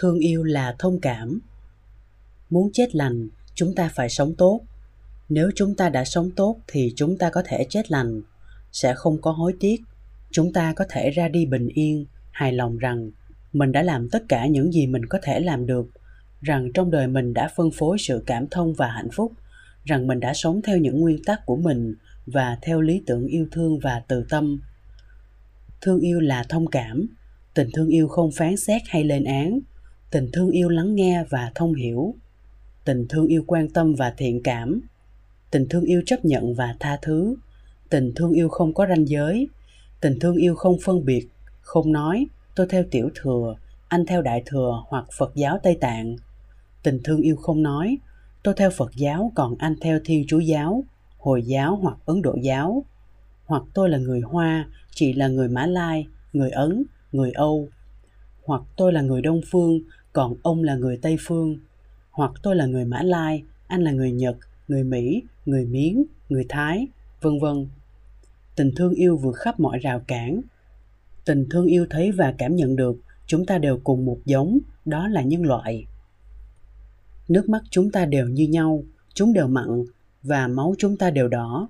thương yêu là thông cảm. Muốn chết lành, chúng ta phải sống tốt. Nếu chúng ta đã sống tốt thì chúng ta có thể chết lành. Sẽ không có hối tiếc. Chúng ta có thể ra đi bình yên, hài lòng rằng mình đã làm tất cả những gì mình có thể làm được, rằng trong đời mình đã phân phối sự cảm thông và hạnh phúc, rằng mình đã sống theo những nguyên tắc của mình và theo lý tưởng yêu thương và từ tâm. Thương yêu là thông cảm. Tình thương yêu không phán xét hay lên án tình thương yêu lắng nghe và thông hiểu. Tình thương yêu quan tâm và thiện cảm. Tình thương yêu chấp nhận và tha thứ. Tình thương yêu không có ranh giới. Tình thương yêu không phân biệt, không nói, tôi theo tiểu thừa, anh theo đại thừa hoặc phật giáo tây tạng. Tình thương yêu không nói, tôi theo phật giáo, còn anh theo thiên chúa giáo, hồi giáo hoặc ấn độ giáo. Hoặc, tôi là người hoa, chị là người mã lai, người ấn, người âu hoặc tôi là người đông phương, còn ông là người tây phương. Hoặc tôi là người mã lai, anh là người nhật, người mỹ, người miến, người thái, vân vân. Tình thương yêu vượt khắp mọi rào cản. Tình thương yêu thấy và cảm nhận được, chúng ta đều cùng một giống, đó là nhân loại. Nước mắt chúng ta đều như nhau, chúng đều mặn, và máu chúng ta đều đỏ.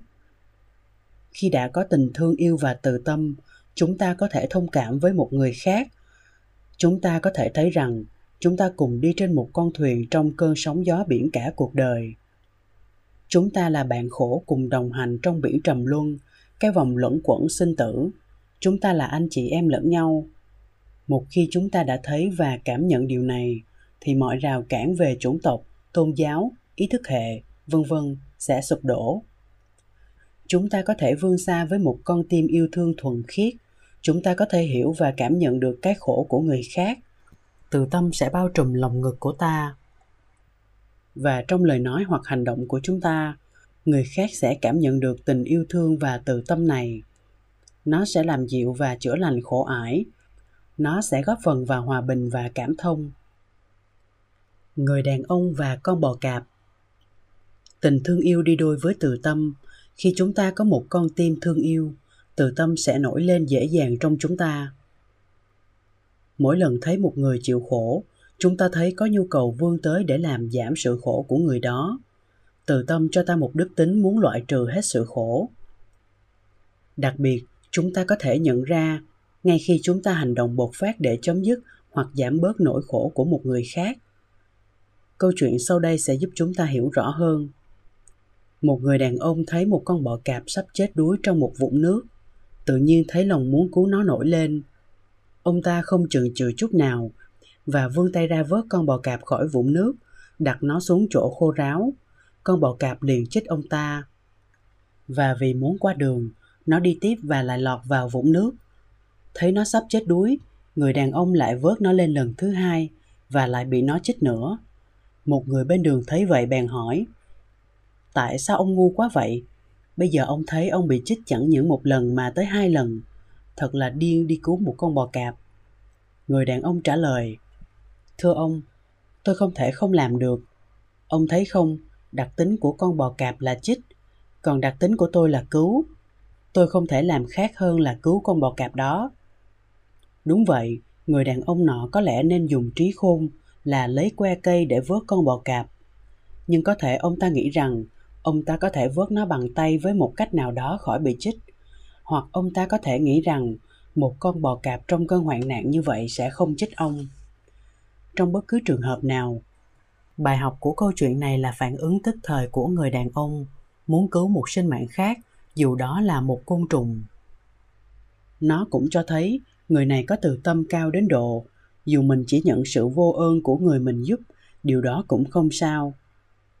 Khi đã có tình thương yêu và từ tâm, chúng ta có thể thông cảm với một người khác chúng ta có thể thấy rằng chúng ta cùng đi trên một con thuyền trong cơn sóng gió biển cả cuộc đời. Chúng ta là bạn khổ cùng đồng hành trong biển trầm luân, cái vòng luẩn quẩn sinh tử. Chúng ta là anh chị em lẫn nhau. Một khi chúng ta đã thấy và cảm nhận điều này, thì mọi rào cản về chủng tộc, tôn giáo, ý thức hệ, vân vân sẽ sụp đổ. Chúng ta có thể vươn xa với một con tim yêu thương thuần khiết chúng ta có thể hiểu và cảm nhận được cái khổ của người khác. Từ tâm sẽ bao trùm lòng ngực của ta. Và trong lời nói hoặc hành động của chúng ta, người khác sẽ cảm nhận được tình yêu thương và từ tâm này. Nó sẽ làm dịu và chữa lành khổ ải. Nó sẽ góp phần vào hòa bình và cảm thông. Người đàn ông và con bò cạp. Tình thương yêu đi đôi với từ tâm. Khi chúng ta có một con tim thương yêu từ tâm sẽ nổi lên dễ dàng trong chúng ta. Mỗi lần thấy một người chịu khổ, chúng ta thấy có nhu cầu vươn tới để làm giảm sự khổ của người đó. Từ tâm cho ta một đức tính muốn loại trừ hết sự khổ. Đặc biệt, chúng ta có thể nhận ra, ngay khi chúng ta hành động bộc phát để chấm dứt hoặc giảm bớt nỗi khổ của một người khác, câu chuyện sau đây sẽ giúp chúng ta hiểu rõ hơn. Một người đàn ông thấy một con bọ cạp sắp chết đuối trong một vũng nước tự nhiên thấy lòng muốn cứu nó nổi lên. Ông ta không chần chừ chút nào và vươn tay ra vớt con bò cạp khỏi vũng nước, đặt nó xuống chỗ khô ráo. Con bò cạp liền chích ông ta. Và vì muốn qua đường, nó đi tiếp và lại lọt vào vũng nước. Thấy nó sắp chết đuối, người đàn ông lại vớt nó lên lần thứ hai và lại bị nó chích nữa. Một người bên đường thấy vậy bèn hỏi, tại sao ông ngu quá vậy? Bây giờ ông thấy ông bị chích chẳng những một lần mà tới hai lần. Thật là điên đi cứu một con bò cạp. Người đàn ông trả lời, thưa ông, tôi không thể không làm được. Ông thấy không, đặc tính của con bò cạp là chích, còn đặc tính của tôi là cứu. Tôi không thể làm khác hơn là cứu con bò cạp đó. Đúng vậy, người đàn ông nọ có lẽ nên dùng trí khôn là lấy que cây để vớt con bò cạp. Nhưng có thể ông ta nghĩ rằng ông ta có thể vớt nó bằng tay với một cách nào đó khỏi bị chích. Hoặc ông ta có thể nghĩ rằng một con bò cạp trong cơn hoạn nạn như vậy sẽ không chích ông. Trong bất cứ trường hợp nào, bài học của câu chuyện này là phản ứng tức thời của người đàn ông muốn cứu một sinh mạng khác, dù đó là một côn trùng. Nó cũng cho thấy người này có từ tâm cao đến độ, dù mình chỉ nhận sự vô ơn của người mình giúp, điều đó cũng không sao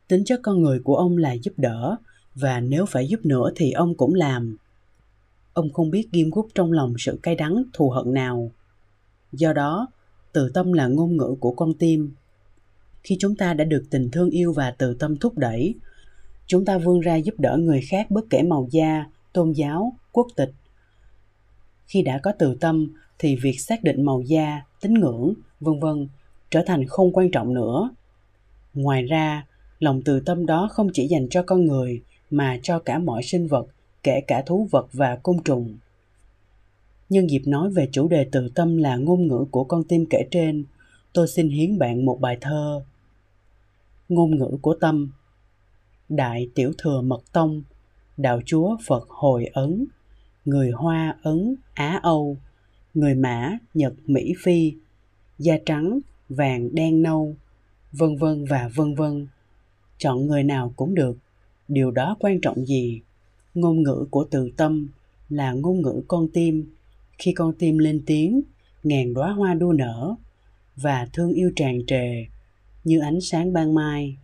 tính chất con người của ông là giúp đỡ, và nếu phải giúp nữa thì ông cũng làm. Ông không biết ghim gút trong lòng sự cay đắng, thù hận nào. Do đó, từ tâm là ngôn ngữ của con tim. Khi chúng ta đã được tình thương yêu và từ tâm thúc đẩy, chúng ta vươn ra giúp đỡ người khác bất kể màu da, tôn giáo, quốc tịch. Khi đã có từ tâm thì việc xác định màu da, tín ngưỡng, vân vân trở thành không quan trọng nữa. Ngoài ra lòng từ tâm đó không chỉ dành cho con người, mà cho cả mọi sinh vật, kể cả thú vật và côn trùng. Nhân dịp nói về chủ đề từ tâm là ngôn ngữ của con tim kể trên, tôi xin hiến bạn một bài thơ. Ngôn ngữ của tâm. Đại tiểu thừa mật tông, đạo chúa phật hồi ấn, người hoa ấn, á âu, người mã, nhật, mỹ, phi, da trắng, vàng, đen, nâu, vân vân và vân vân chọn người nào cũng được. Điều đó quan trọng gì? Ngôn ngữ của từ tâm là ngôn ngữ con tim. Khi con tim lên tiếng, ngàn đóa hoa đua nở và thương yêu tràn trề như ánh sáng ban mai,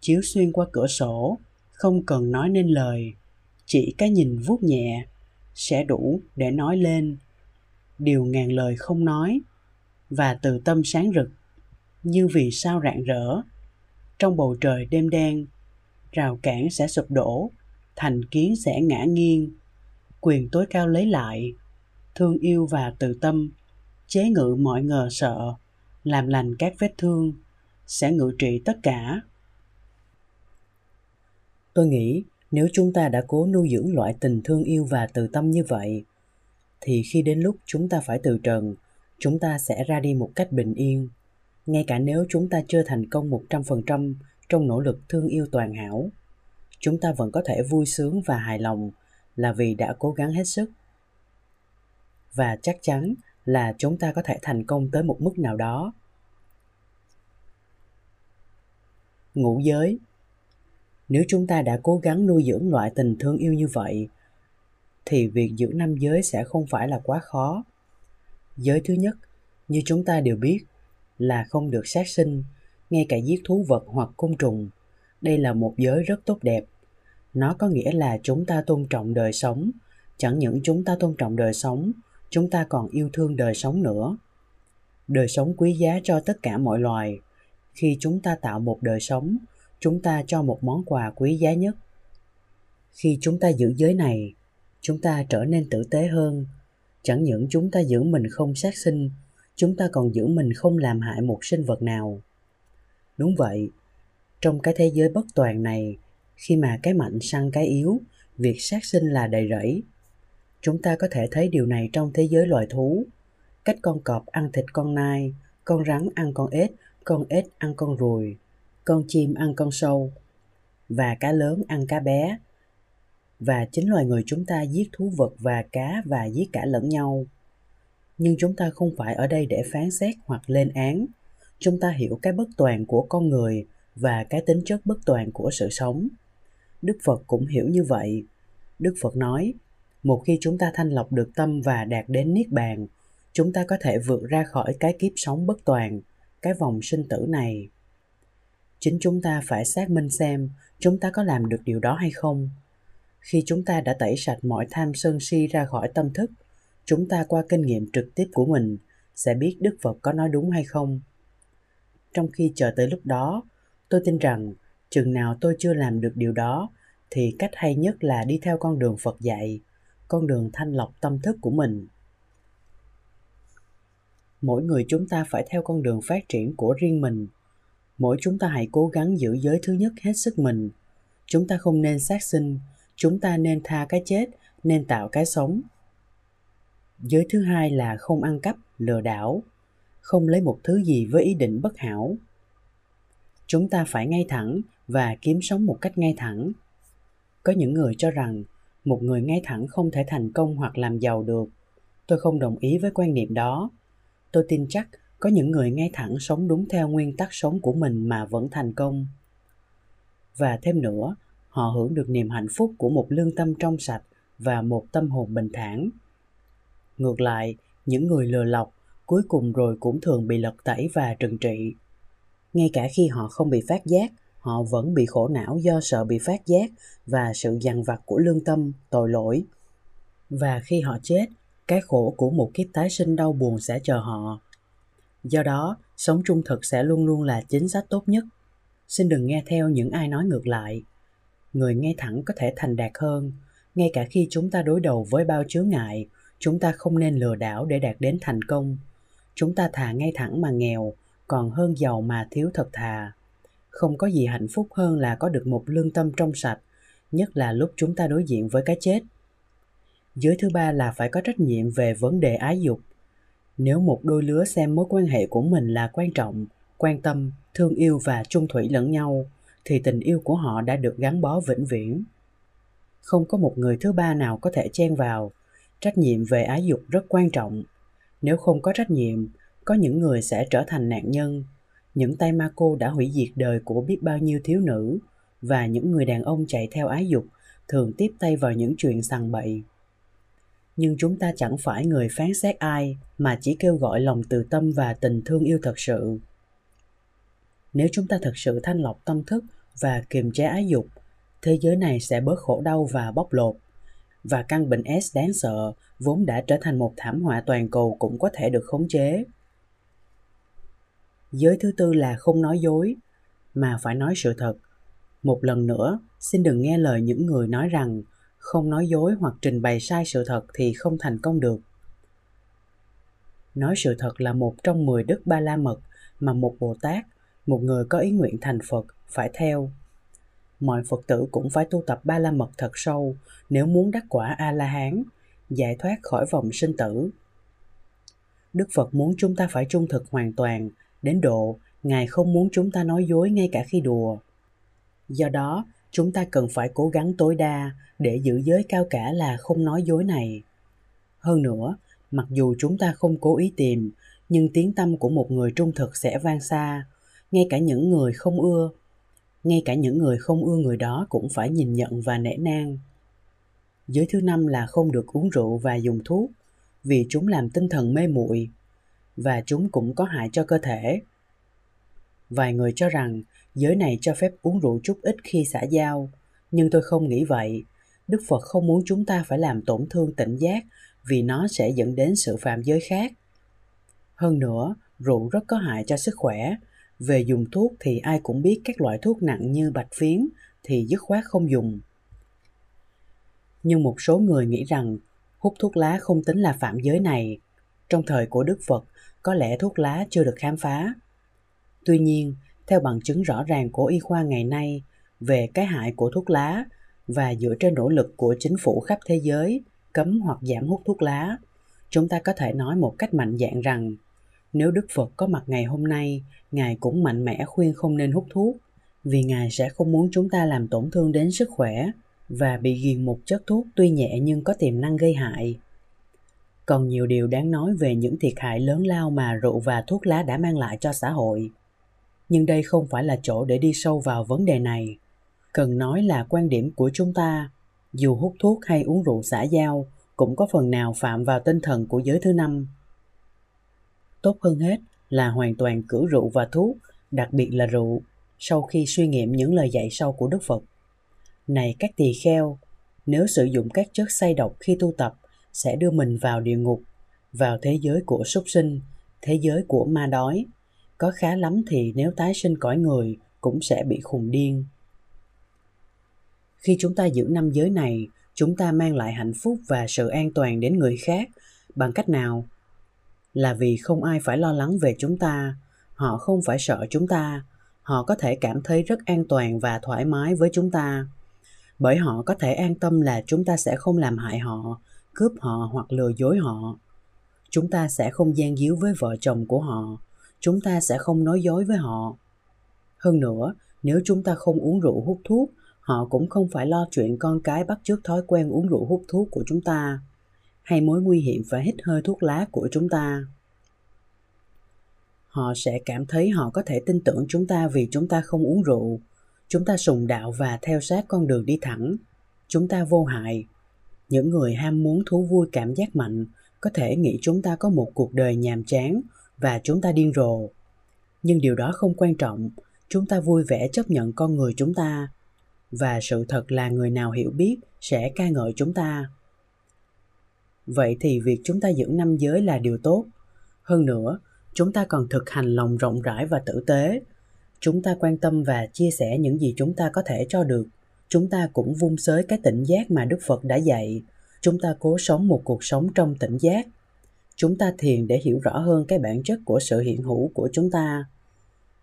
chiếu xuyên qua cửa sổ, không cần nói nên lời. Chỉ cái nhìn vuốt nhẹ sẽ đủ để nói lên điều ngàn lời không nói và từ tâm sáng rực. Như vì sao rạng rỡ trong bầu trời đêm đen. Rào cản sẽ sụp đổ, thành kiến sẽ ngã nghiêng. Quyền tối cao lấy lại, thương yêu và từ tâm, chế ngự mọi ngờ sợ, làm lành các vết thương, sẽ ngự trị tất cả. Tôi nghĩ nếu chúng ta đã cố nuôi dưỡng loại tình thương yêu và từ tâm như vậy, thì khi đến lúc chúng ta phải từ trần, chúng ta sẽ ra đi một cách bình yên ngay cả nếu chúng ta chưa thành công một trăm phần trăm trong nỗ lực thương yêu toàn hảo, chúng ta vẫn có thể vui sướng và hài lòng là vì đã cố gắng hết sức. Và chắc chắn là chúng ta có thể thành công tới một mức nào đó. Ngũ giới. Nếu chúng ta đã cố gắng nuôi dưỡng loại tình thương yêu như vậy, thì việc giữ năm giới sẽ không phải là quá khó. Giới thứ nhất, như chúng ta đều biết là không được sát sinh, ngay cả giết thú vật hoặc côn trùng. Đây là một giới rất tốt đẹp. Nó có nghĩa là chúng ta tôn trọng đời sống. Chẳng những chúng ta tôn trọng đời sống, chúng ta còn yêu thương đời sống nữa. Đời sống quý giá cho tất cả mọi loài. Khi chúng ta tạo một đời sống, chúng ta cho một món quà quý giá nhất. Khi chúng ta giữ giới này, chúng ta trở nên tử tế hơn. Chẳng những chúng ta giữ mình không sát sinh chúng ta còn giữ mình không làm hại một sinh vật nào. Đúng vậy, trong cái thế giới bất toàn này, khi mà cái mạnh săn cái yếu, việc sát sinh là đầy rẫy. Chúng ta có thể thấy điều này trong thế giới loài thú. Cách con cọp ăn thịt con nai, con rắn ăn con ếch con ếch ăn con ruồi, con chim ăn con sâu, và cá lớn ăn cá bé. Và chính loài người chúng ta giết thú vật và cá và giết cả lẫn nhau nhưng chúng ta không phải ở đây để phán xét hoặc lên án. Chúng ta hiểu cái bất toàn của con người và cái tính chất bất toàn của sự sống. Đức phật cũng hiểu như vậy. Đức phật nói, một khi chúng ta thanh lọc được tâm và đạt đến niết bàn, chúng ta có thể vượt ra khỏi cái kiếp sống bất toàn, cái vòng sinh tử này. Chính chúng ta phải xác minh xem chúng ta có làm được điều đó hay không. Khi chúng ta đã tẩy sạch mọi tham sân si ra khỏi tâm thức chúng ta qua kinh nghiệm trực tiếp của mình, sẽ biết đức phật có nói đúng hay không. Trong khi chờ tới lúc đó, tôi tin rằng chừng nào tôi chưa làm được điều đó, thì cách hay nhất là đi theo con đường phật dạy, con đường thanh lọc tâm thức của mình. Mỗi người chúng ta phải theo con đường phát triển của riêng mình. Mỗi chúng ta hãy cố gắng giữ giới thứ nhất hết sức mình. Chúng ta không nên sát sinh, chúng ta nên tha cái chết, nên tạo cái sống giới thứ hai là không ăn cắp, lừa đảo. Không lấy một thứ gì với ý định bất hảo. Chúng ta phải ngay thẳng và kiếm sống một cách ngay thẳng. Có những người cho rằng một người ngay thẳng không thể thành công hoặc làm giàu được. Tôi không đồng ý với quan niệm đó. Tôi tin chắc có những người ngay thẳng sống đúng theo nguyên tắc sống của mình mà vẫn thành công. Và thêm nữa, họ hưởng được niềm hạnh phúc của một lương tâm trong sạch và một tâm hồn bình thản ngược lại, những người lừa lọc cuối cùng rồi cũng thường bị lật tẩy và trừng trị. Ngay cả khi họ không bị phát giác, họ vẫn bị khổ não do sợ bị phát giác và sự dằn vặt của lương tâm, tội lỗi. Và khi họ chết, cái khổ của một kiếp tái sinh đau buồn sẽ chờ họ. Do đó, sống trung thực sẽ luôn luôn là chính sách tốt nhất. Xin đừng nghe theo những ai nói ngược lại. Người nghe thẳng có thể thành đạt hơn, ngay cả khi chúng ta đối đầu với bao chướng ngại chúng ta không nên lừa đảo để đạt đến thành công. Chúng ta thà ngay thẳng mà nghèo, còn hơn giàu mà thiếu thật thà. Không có gì hạnh phúc hơn là có được một lương tâm trong sạch, nhất là lúc chúng ta đối diện với cái chết. Giới thứ ba là phải có trách nhiệm về vấn đề ái dục. Nếu một đôi lứa xem mối quan hệ của mình là quan trọng, quan tâm, thương yêu và chung thủy lẫn nhau, thì tình yêu của họ đã được gắn bó vĩnh viễn. Không có một người thứ ba nào có thể chen vào trách nhiệm về ái dục rất quan trọng. Nếu không có trách nhiệm, có những người sẽ trở thành nạn nhân. Những tay ma cô đã hủy diệt đời của biết bao nhiêu thiếu nữ, và những người đàn ông chạy theo ái dục thường tiếp tay vào những chuyện sằng bậy. Nhưng chúng ta chẳng phải người phán xét ai mà chỉ kêu gọi lòng từ tâm và tình thương yêu thật sự. Nếu chúng ta thật sự thanh lọc tâm thức và kiềm chế ái dục, thế giới này sẽ bớt khổ đau và bóc lột và căn bệnh S đáng sợ vốn đã trở thành một thảm họa toàn cầu cũng có thể được khống chế. Giới thứ tư là không nói dối, mà phải nói sự thật. Một lần nữa, xin đừng nghe lời những người nói rằng không nói dối hoặc trình bày sai sự thật thì không thành công được. Nói sự thật là một trong mười đức ba la mật mà một Bồ Tát, một người có ý nguyện thành Phật phải theo mọi Phật tử cũng phải tu tập ba la mật thật sâu nếu muốn đắc quả A-la-hán, giải thoát khỏi vòng sinh tử. Đức Phật muốn chúng ta phải trung thực hoàn toàn, đến độ Ngài không muốn chúng ta nói dối ngay cả khi đùa. Do đó, chúng ta cần phải cố gắng tối đa để giữ giới cao cả là không nói dối này. Hơn nữa, mặc dù chúng ta không cố ý tìm, nhưng tiếng tâm của một người trung thực sẽ vang xa, ngay cả những người không ưa ngay cả những người không ưa người đó cũng phải nhìn nhận và nể nang. Giới thứ năm là không được uống rượu và dùng thuốc, vì chúng làm tinh thần mê muội, và chúng cũng có hại cho cơ thể. Vài người cho rằng, giới này cho phép uống rượu chút ít khi xã giao, nhưng tôi không nghĩ vậy. Đức phật không muốn chúng ta phải làm tổn thương tỉnh giác, vì nó sẽ dẫn đến sự phạm giới khác. Hơn nữa, rượu rất có hại cho sức khỏe về dùng thuốc thì ai cũng biết các loại thuốc nặng như bạch phiến thì dứt khoát không dùng. Nhưng một số người nghĩ rằng hút thuốc lá không tính là phạm giới này. Trong thời của Đức Phật, có lẽ thuốc lá chưa được khám phá. Tuy nhiên, theo bằng chứng rõ ràng của y khoa ngày nay về cái hại của thuốc lá và dựa trên nỗ lực của chính phủ khắp thế giới cấm hoặc giảm hút thuốc lá, chúng ta có thể nói một cách mạnh dạn rằng nếu Đức Phật có mặt ngày hôm nay, Ngài cũng mạnh mẽ khuyên không nên hút thuốc, vì Ngài sẽ không muốn chúng ta làm tổn thương đến sức khỏe và bị ghiền một chất thuốc tuy nhẹ nhưng có tiềm năng gây hại. Còn nhiều điều đáng nói về những thiệt hại lớn lao mà rượu và thuốc lá đã mang lại cho xã hội. Nhưng đây không phải là chỗ để đi sâu vào vấn đề này. Cần nói là quan điểm của chúng ta, dù hút thuốc hay uống rượu xã giao cũng có phần nào phạm vào tinh thần của giới thứ năm Tốt hơn hết là hoàn toàn cử rượu và thuốc, đặc biệt là rượu, sau khi suy nghiệm những lời dạy sau của Đức Phật. Này các tỳ kheo, nếu sử dụng các chất say độc khi tu tập sẽ đưa mình vào địa ngục, vào thế giới của súc sinh, thế giới của ma đói. Có khá lắm thì nếu tái sinh cõi người cũng sẽ bị khùng điên. Khi chúng ta giữ năm giới này, chúng ta mang lại hạnh phúc và sự an toàn đến người khác bằng cách nào? Là vì không ai phải lo lắng về chúng ta. Họ không phải sợ chúng ta. Họ có thể cảm thấy rất an toàn và thoải mái với chúng ta. Bởi họ có thể an tâm là chúng ta sẽ không làm hại họ, cướp họ hoặc lừa dối họ. Chúng ta sẽ không gian díu với vợ chồng của họ. Chúng ta sẽ không nói dối với họ. Hơn nữa, nếu chúng ta không uống rượu hút thuốc, họ cũng không phải lo chuyện con cái bắt chước thói quen uống rượu hút thuốc của chúng ta hay mối nguy hiểm phải hít hơi thuốc lá của chúng ta? Họ sẽ cảm thấy họ có thể tin tưởng chúng ta vì chúng ta không uống rượu. Chúng ta sùng đạo và theo sát con đường đi thẳng. Chúng ta vô hại. Những người ham muốn thú vui cảm giác mạnh có thể nghĩ chúng ta có một cuộc đời nhàm chán và chúng ta điên rồ. Nhưng điều đó không quan trọng. Chúng ta vui vẻ chấp nhận con người chúng ta. Và sự thật là người nào hiểu biết sẽ ca ngợi chúng ta vậy thì việc chúng ta giữ năm giới là điều tốt. Hơn nữa, chúng ta còn thực hành lòng rộng rãi và tử tế. Chúng ta quan tâm và chia sẻ những gì chúng ta có thể cho được. Chúng ta cũng vung xới cái tỉnh giác mà đức phật đã dạy. Chúng ta cố sống một cuộc sống trong tỉnh giác. Chúng ta thiền để hiểu rõ hơn cái bản chất của sự hiện hữu của chúng ta.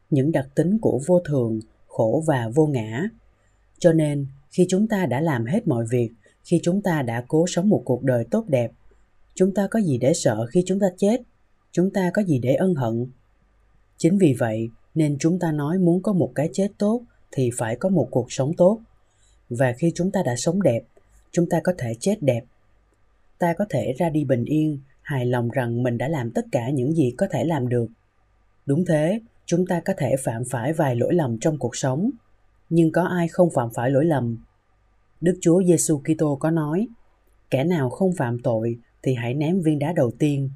Những đặc tính của vô thường, khổ và vô ngã. Cho nên, khi chúng ta đã làm hết mọi việc khi chúng ta đã cố sống một cuộc đời tốt đẹp? Chúng ta có gì để sợ khi chúng ta chết? Chúng ta có gì để ân hận? Chính vì vậy, nên chúng ta nói muốn có một cái chết tốt thì phải có một cuộc sống tốt. Và khi chúng ta đã sống đẹp, chúng ta có thể chết đẹp. Ta có thể ra đi bình yên, hài lòng rằng mình đã làm tất cả những gì có thể làm được. Đúng thế, chúng ta có thể phạm phải vài lỗi lầm trong cuộc sống. Nhưng có ai không phạm phải lỗi lầm? Đức chúa giêsu kitô có nói, kẻ nào không phạm tội thì hãy ném viên đá đầu tiên.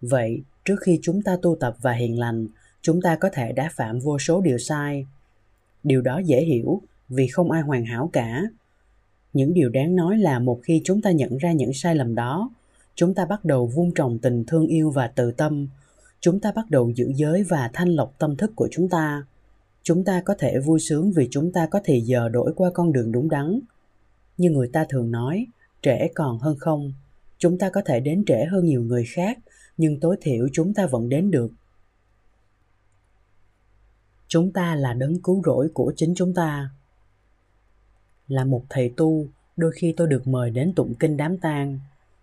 Vậy, trước khi chúng ta tu tập và hiền lành, chúng ta có thể đã phạm vô số điều sai. Điều đó dễ hiểu vì không ai hoàn hảo cả. Những điều đáng nói là một khi chúng ta nhận ra những sai lầm đó, chúng ta bắt đầu vun trồng tình thương yêu và tự tâm. Chúng ta bắt đầu giữ giới và thanh lọc tâm thức của chúng ta chúng ta có thể vui sướng vì chúng ta có thì giờ đổi qua con đường đúng đắn. Như người ta thường nói trễ còn hơn không. Chúng ta có thể đến trễ hơn nhiều người khác, nhưng tối thiểu chúng ta vẫn đến được. Chúng ta là đấng cứu rỗi của chính chúng ta. Là một thầy tu, đôi khi tôi được mời đến tụng kinh đám tang.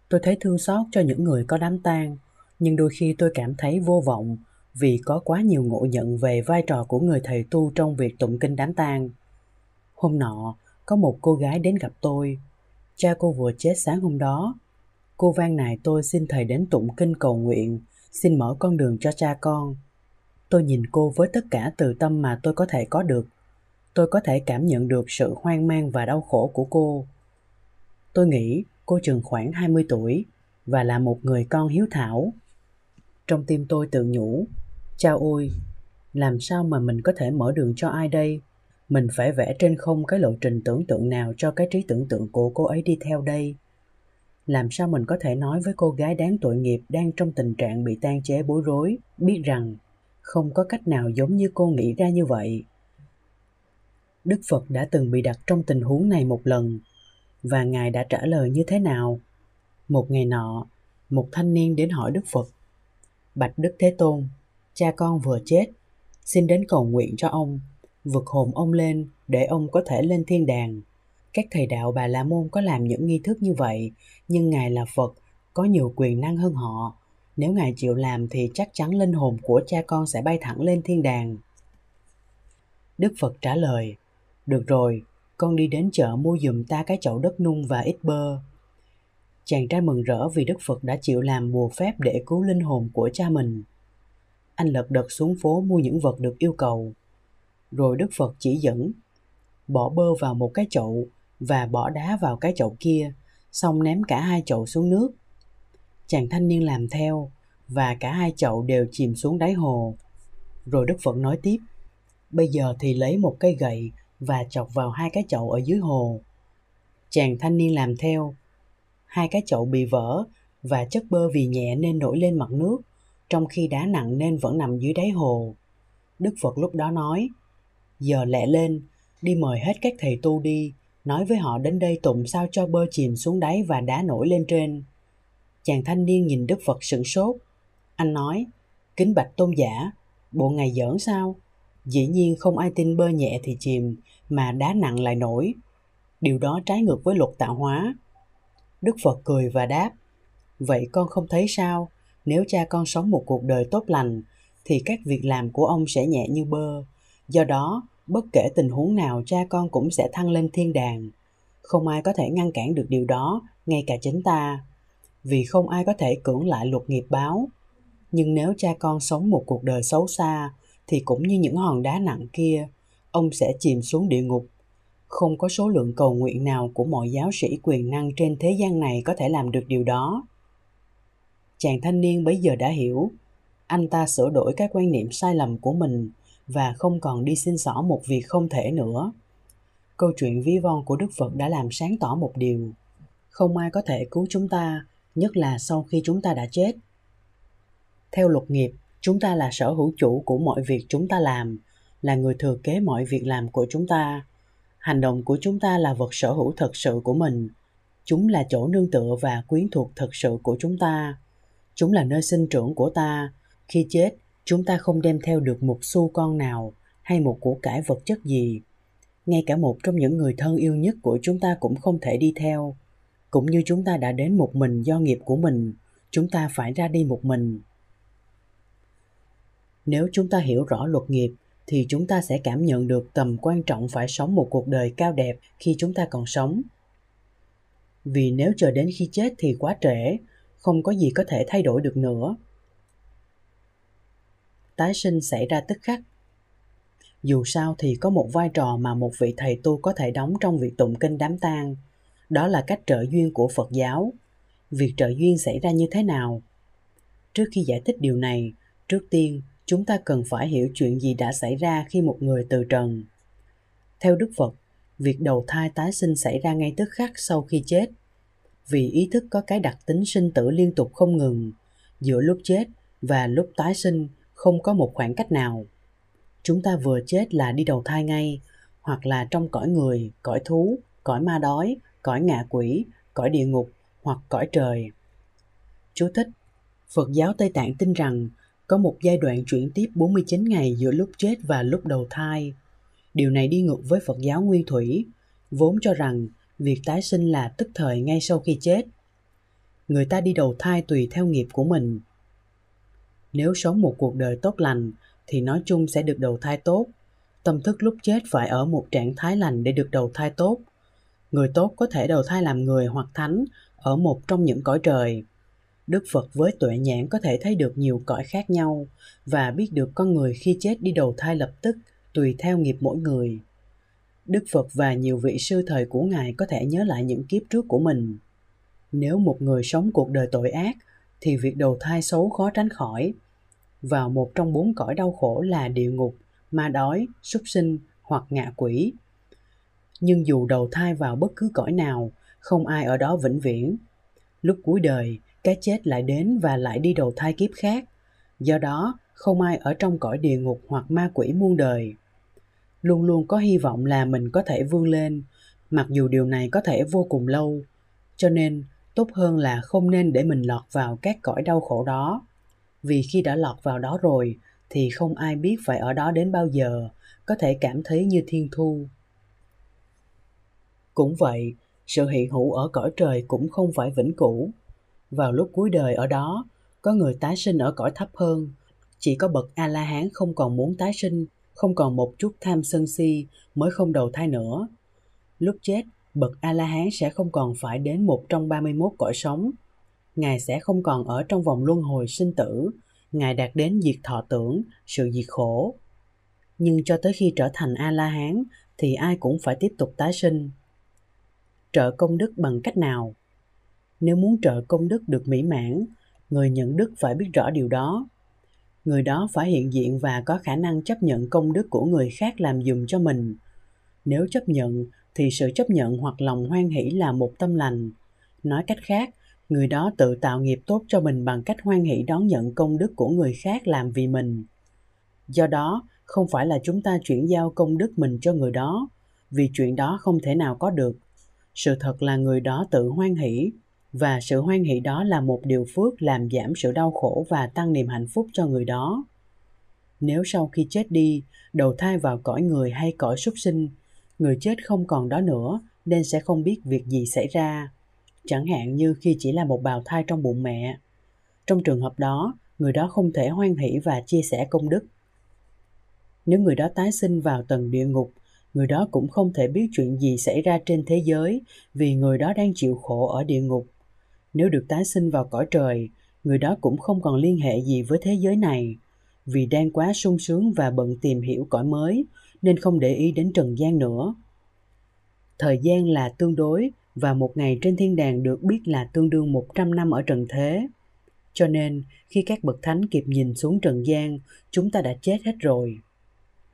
Tôi thấy thương xót cho những người có đám tang, nhưng đôi khi tôi cảm thấy vô vọng vì có quá nhiều ngộ nhận về vai trò của người thầy tu trong việc tụng kinh đám tang. Hôm nọ có một cô gái đến gặp tôi. Cha cô vừa chết sáng hôm đó. Cô van nài tôi xin thầy đến tụng kinh cầu nguyện xin mở con đường cho cha con. Tôi nhìn cô với tất cả từ tâm mà tôi có thể có được. Tôi có thể cảm nhận được sự hoang mang và đau khổ của cô. Tôi nghĩ cô chừng khoảng 20 tuổi và là một người con hiếu thảo. Trong tim tôi tự nhủ, chao ôi, làm sao mà mình có thể mở đường cho ai đây? Mình phải vẽ trên không cái lộ trình tưởng tượng nào cho cái trí tưởng tượng của cô ấy đi theo đây. Làm sao mình có thể nói với cô gái đáng tội nghiệp đang trong tình trạng bị tan chế bối rối, biết rằng không có cách nào giống như cô nghĩ ra như vậy Đức Phật đã từng bị đặt trong tình huống này một lần và Ngài đã trả lời như thế nào? Một ngày nọ, một thanh niên đến hỏi Đức Phật. Bạch Đức Thế Tôn, cha con vừa chết, xin đến cầu nguyện cho ông, vực hồn ông lên để ông có thể lên thiên đàng. Các thầy đạo Bà La Môn có làm những nghi thức như vậy, nhưng Ngài là Phật, có nhiều quyền năng hơn họ. Nếu Ngài chịu làm thì chắc chắn linh hồn của cha con sẽ bay thẳng lên thiên đàng. Đức Phật trả lời, được rồi, con đi đến chợ mua giùm ta cái chậu đất nung và ít bơ. Chàng trai mừng rỡ vì Đức Phật đã chịu làm bùa phép để cứu linh hồn của cha mình. Anh lật đật xuống phố mua những vật được yêu cầu. Rồi Đức Phật chỉ dẫn, bỏ bơ vào một cái chậu và bỏ đá vào cái chậu kia, xong ném cả hai chậu xuống nước. Chàng thanh niên làm theo và cả hai chậu đều chìm xuống đáy hồ. Rồi Đức Phật nói tiếp, bây giờ thì lấy một cây gậy và chọc vào hai cái chậu ở dưới hồ. Chàng thanh niên làm theo. Hai cái chậu bị vỡ và chất bơ vì nhẹ nên nổi lên mặt nước, trong khi đá nặng nên vẫn nằm dưới đáy hồ. Đức Phật lúc đó nói, giờ lẹ lên, đi mời hết các thầy tu đi, nói với họ đến đây tụng sao cho bơ chìm xuống đáy và đá nổi lên trên. Chàng thanh niên nhìn Đức Phật sửng sốt. Anh nói, kính bạch tôn giả, bộ ngày giỡn sao? Dĩ nhiên không ai tin bơ nhẹ thì chìm, mà đá nặng lại nổi. Điều đó trái ngược với luật tạo hóa. Đức Phật cười và đáp, Vậy con không thấy sao, nếu cha con sống một cuộc đời tốt lành, thì các việc làm của ông sẽ nhẹ như bơ. Do đó, bất kể tình huống nào cha con cũng sẽ thăng lên thiên đàng. Không ai có thể ngăn cản được điều đó, ngay cả chính ta. Vì không ai có thể cưỡng lại luật nghiệp báo. Nhưng nếu cha con sống một cuộc đời xấu xa, thì cũng như những hòn đá nặng kia, ông sẽ chìm xuống địa ngục. Không có số lượng cầu nguyện nào của mọi giáo sĩ quyền năng trên thế gian này có thể làm được điều đó. Chàng thanh niên bấy giờ đã hiểu, anh ta sửa đổi cái quan niệm sai lầm của mình và không còn đi xin xỏ một việc không thể nữa. Câu chuyện ví von của Đức Phật đã làm sáng tỏ một điều. Không ai có thể cứu chúng ta, nhất là sau khi chúng ta đã chết. Theo luật nghiệp, chúng ta là sở hữu chủ của mọi việc chúng ta làm là người thừa kế mọi việc làm của chúng ta hành động của chúng ta là vật sở hữu thật sự của mình chúng là chỗ nương tựa và quyến thuộc thật sự của chúng ta chúng là nơi sinh trưởng của ta. Khi chết chúng ta không đem theo được một xu con nào hay một của cải vật chất gì. Ngay cả một trong những người thân yêu nhất của chúng ta cũng không thể đi theo. Cũng như chúng ta đã đến một mình do nghiệp của mình chúng ta phải ra đi một mình. Nếu chúng ta hiểu rõ luật nghiệp thì chúng ta sẽ cảm nhận được tầm quan trọng phải sống một cuộc đời cao đẹp khi chúng ta còn sống. Vì nếu chờ đến khi chết thì quá trễ, không có gì có thể thay đổi được nữa. Tái sinh xảy ra tức khắc. Dù sao thì có một vai trò mà một vị thầy tu có thể đóng trong việc tụng kinh đám tang, đó là cách trợ duyên của Phật giáo. Việc trợ duyên xảy ra như thế nào? Trước khi giải thích điều này, trước tiên chúng ta cần phải hiểu chuyện gì đã xảy ra khi một người từ trần. Theo Đức Phật, việc đầu thai tái sinh xảy ra ngay tức khắc sau khi chết. Vì ý thức có cái đặc tính sinh tử liên tục không ngừng, giữa lúc chết và lúc tái sinh không có một khoảng cách nào. Chúng ta vừa chết là đi đầu thai ngay, hoặc là trong cõi người, cõi thú, cõi ma đói, cõi ngạ quỷ, cõi địa ngục hoặc cõi trời. Chú thích Phật giáo Tây Tạng tin rằng có một giai đoạn chuyển tiếp 49 ngày giữa lúc chết và lúc đầu thai. Điều này đi ngược với Phật giáo Nguyên Thủy, vốn cho rằng việc tái sinh là tức thời ngay sau khi chết. Người ta đi đầu thai tùy theo nghiệp của mình. Nếu sống một cuộc đời tốt lành, thì nói chung sẽ được đầu thai tốt. Tâm thức lúc chết phải ở một trạng thái lành để được đầu thai tốt. Người tốt có thể đầu thai làm người hoặc thánh ở một trong những cõi trời Đức Phật với tuệ nhãn có thể thấy được nhiều cõi khác nhau và biết được con người khi chết đi đầu thai lập tức tùy theo nghiệp mỗi người. Đức Phật và nhiều vị sư thời của Ngài có thể nhớ lại những kiếp trước của mình. Nếu một người sống cuộc đời tội ác thì việc đầu thai xấu khó tránh khỏi. Vào một trong bốn cõi đau khổ là địa ngục, ma đói, súc sinh hoặc ngạ quỷ. Nhưng dù đầu thai vào bất cứ cõi nào, không ai ở đó vĩnh viễn. Lúc cuối đời, cái chết lại đến và lại đi đầu thai kiếp khác. Do đó, không ai ở trong cõi địa ngục hoặc ma quỷ muôn đời. Luôn luôn có hy vọng là mình có thể vươn lên, mặc dù điều này có thể vô cùng lâu. Cho nên, tốt hơn là không nên để mình lọt vào các cõi đau khổ đó. Vì khi đã lọt vào đó rồi, thì không ai biết phải ở đó đến bao giờ, có thể cảm thấy như thiên thu. Cũng vậy, sự hiện hữu ở cõi trời cũng không phải vĩnh cửu vào lúc cuối đời ở đó, có người tái sinh ở cõi thấp hơn. Chỉ có bậc A-la-hán không còn muốn tái sinh, không còn một chút tham sân si mới không đầu thai nữa. Lúc chết, bậc A-la-hán sẽ không còn phải đến một trong 31 cõi sống. Ngài sẽ không còn ở trong vòng luân hồi sinh tử, Ngài đạt đến diệt thọ tưởng, sự diệt khổ. Nhưng cho tới khi trở thành A-la-hán thì ai cũng phải tiếp tục tái sinh. Trợ công đức bằng cách nào? Nếu muốn trợ công đức được mỹ mãn, người nhận đức phải biết rõ điều đó. Người đó phải hiện diện và có khả năng chấp nhận công đức của người khác làm dùng cho mình. Nếu chấp nhận thì sự chấp nhận hoặc lòng hoan hỷ là một tâm lành. Nói cách khác, người đó tự tạo nghiệp tốt cho mình bằng cách hoan hỷ đón nhận công đức của người khác làm vì mình. Do đó, không phải là chúng ta chuyển giao công đức mình cho người đó, vì chuyện đó không thể nào có được. Sự thật là người đó tự hoan hỷ và sự hoan hỷ đó là một điều phước làm giảm sự đau khổ và tăng niềm hạnh phúc cho người đó. Nếu sau khi chết đi, đầu thai vào cõi người hay cõi súc sinh, người chết không còn đó nữa, nên sẽ không biết việc gì xảy ra. Chẳng hạn như khi chỉ là một bào thai trong bụng mẹ. Trong trường hợp đó, người đó không thể hoan hỷ và chia sẻ công đức. Nếu người đó tái sinh vào tầng địa ngục, người đó cũng không thể biết chuyện gì xảy ra trên thế giới vì người đó đang chịu khổ ở địa ngục nếu được tái sinh vào cõi trời, người đó cũng không còn liên hệ gì với thế giới này, vì đang quá sung sướng và bận tìm hiểu cõi mới, nên không để ý đến trần gian nữa. Thời gian là tương đối và một ngày trên thiên đàng được biết là tương đương 100 năm ở trần thế. Cho nên, khi các bậc thánh kịp nhìn xuống trần gian, chúng ta đã chết hết rồi.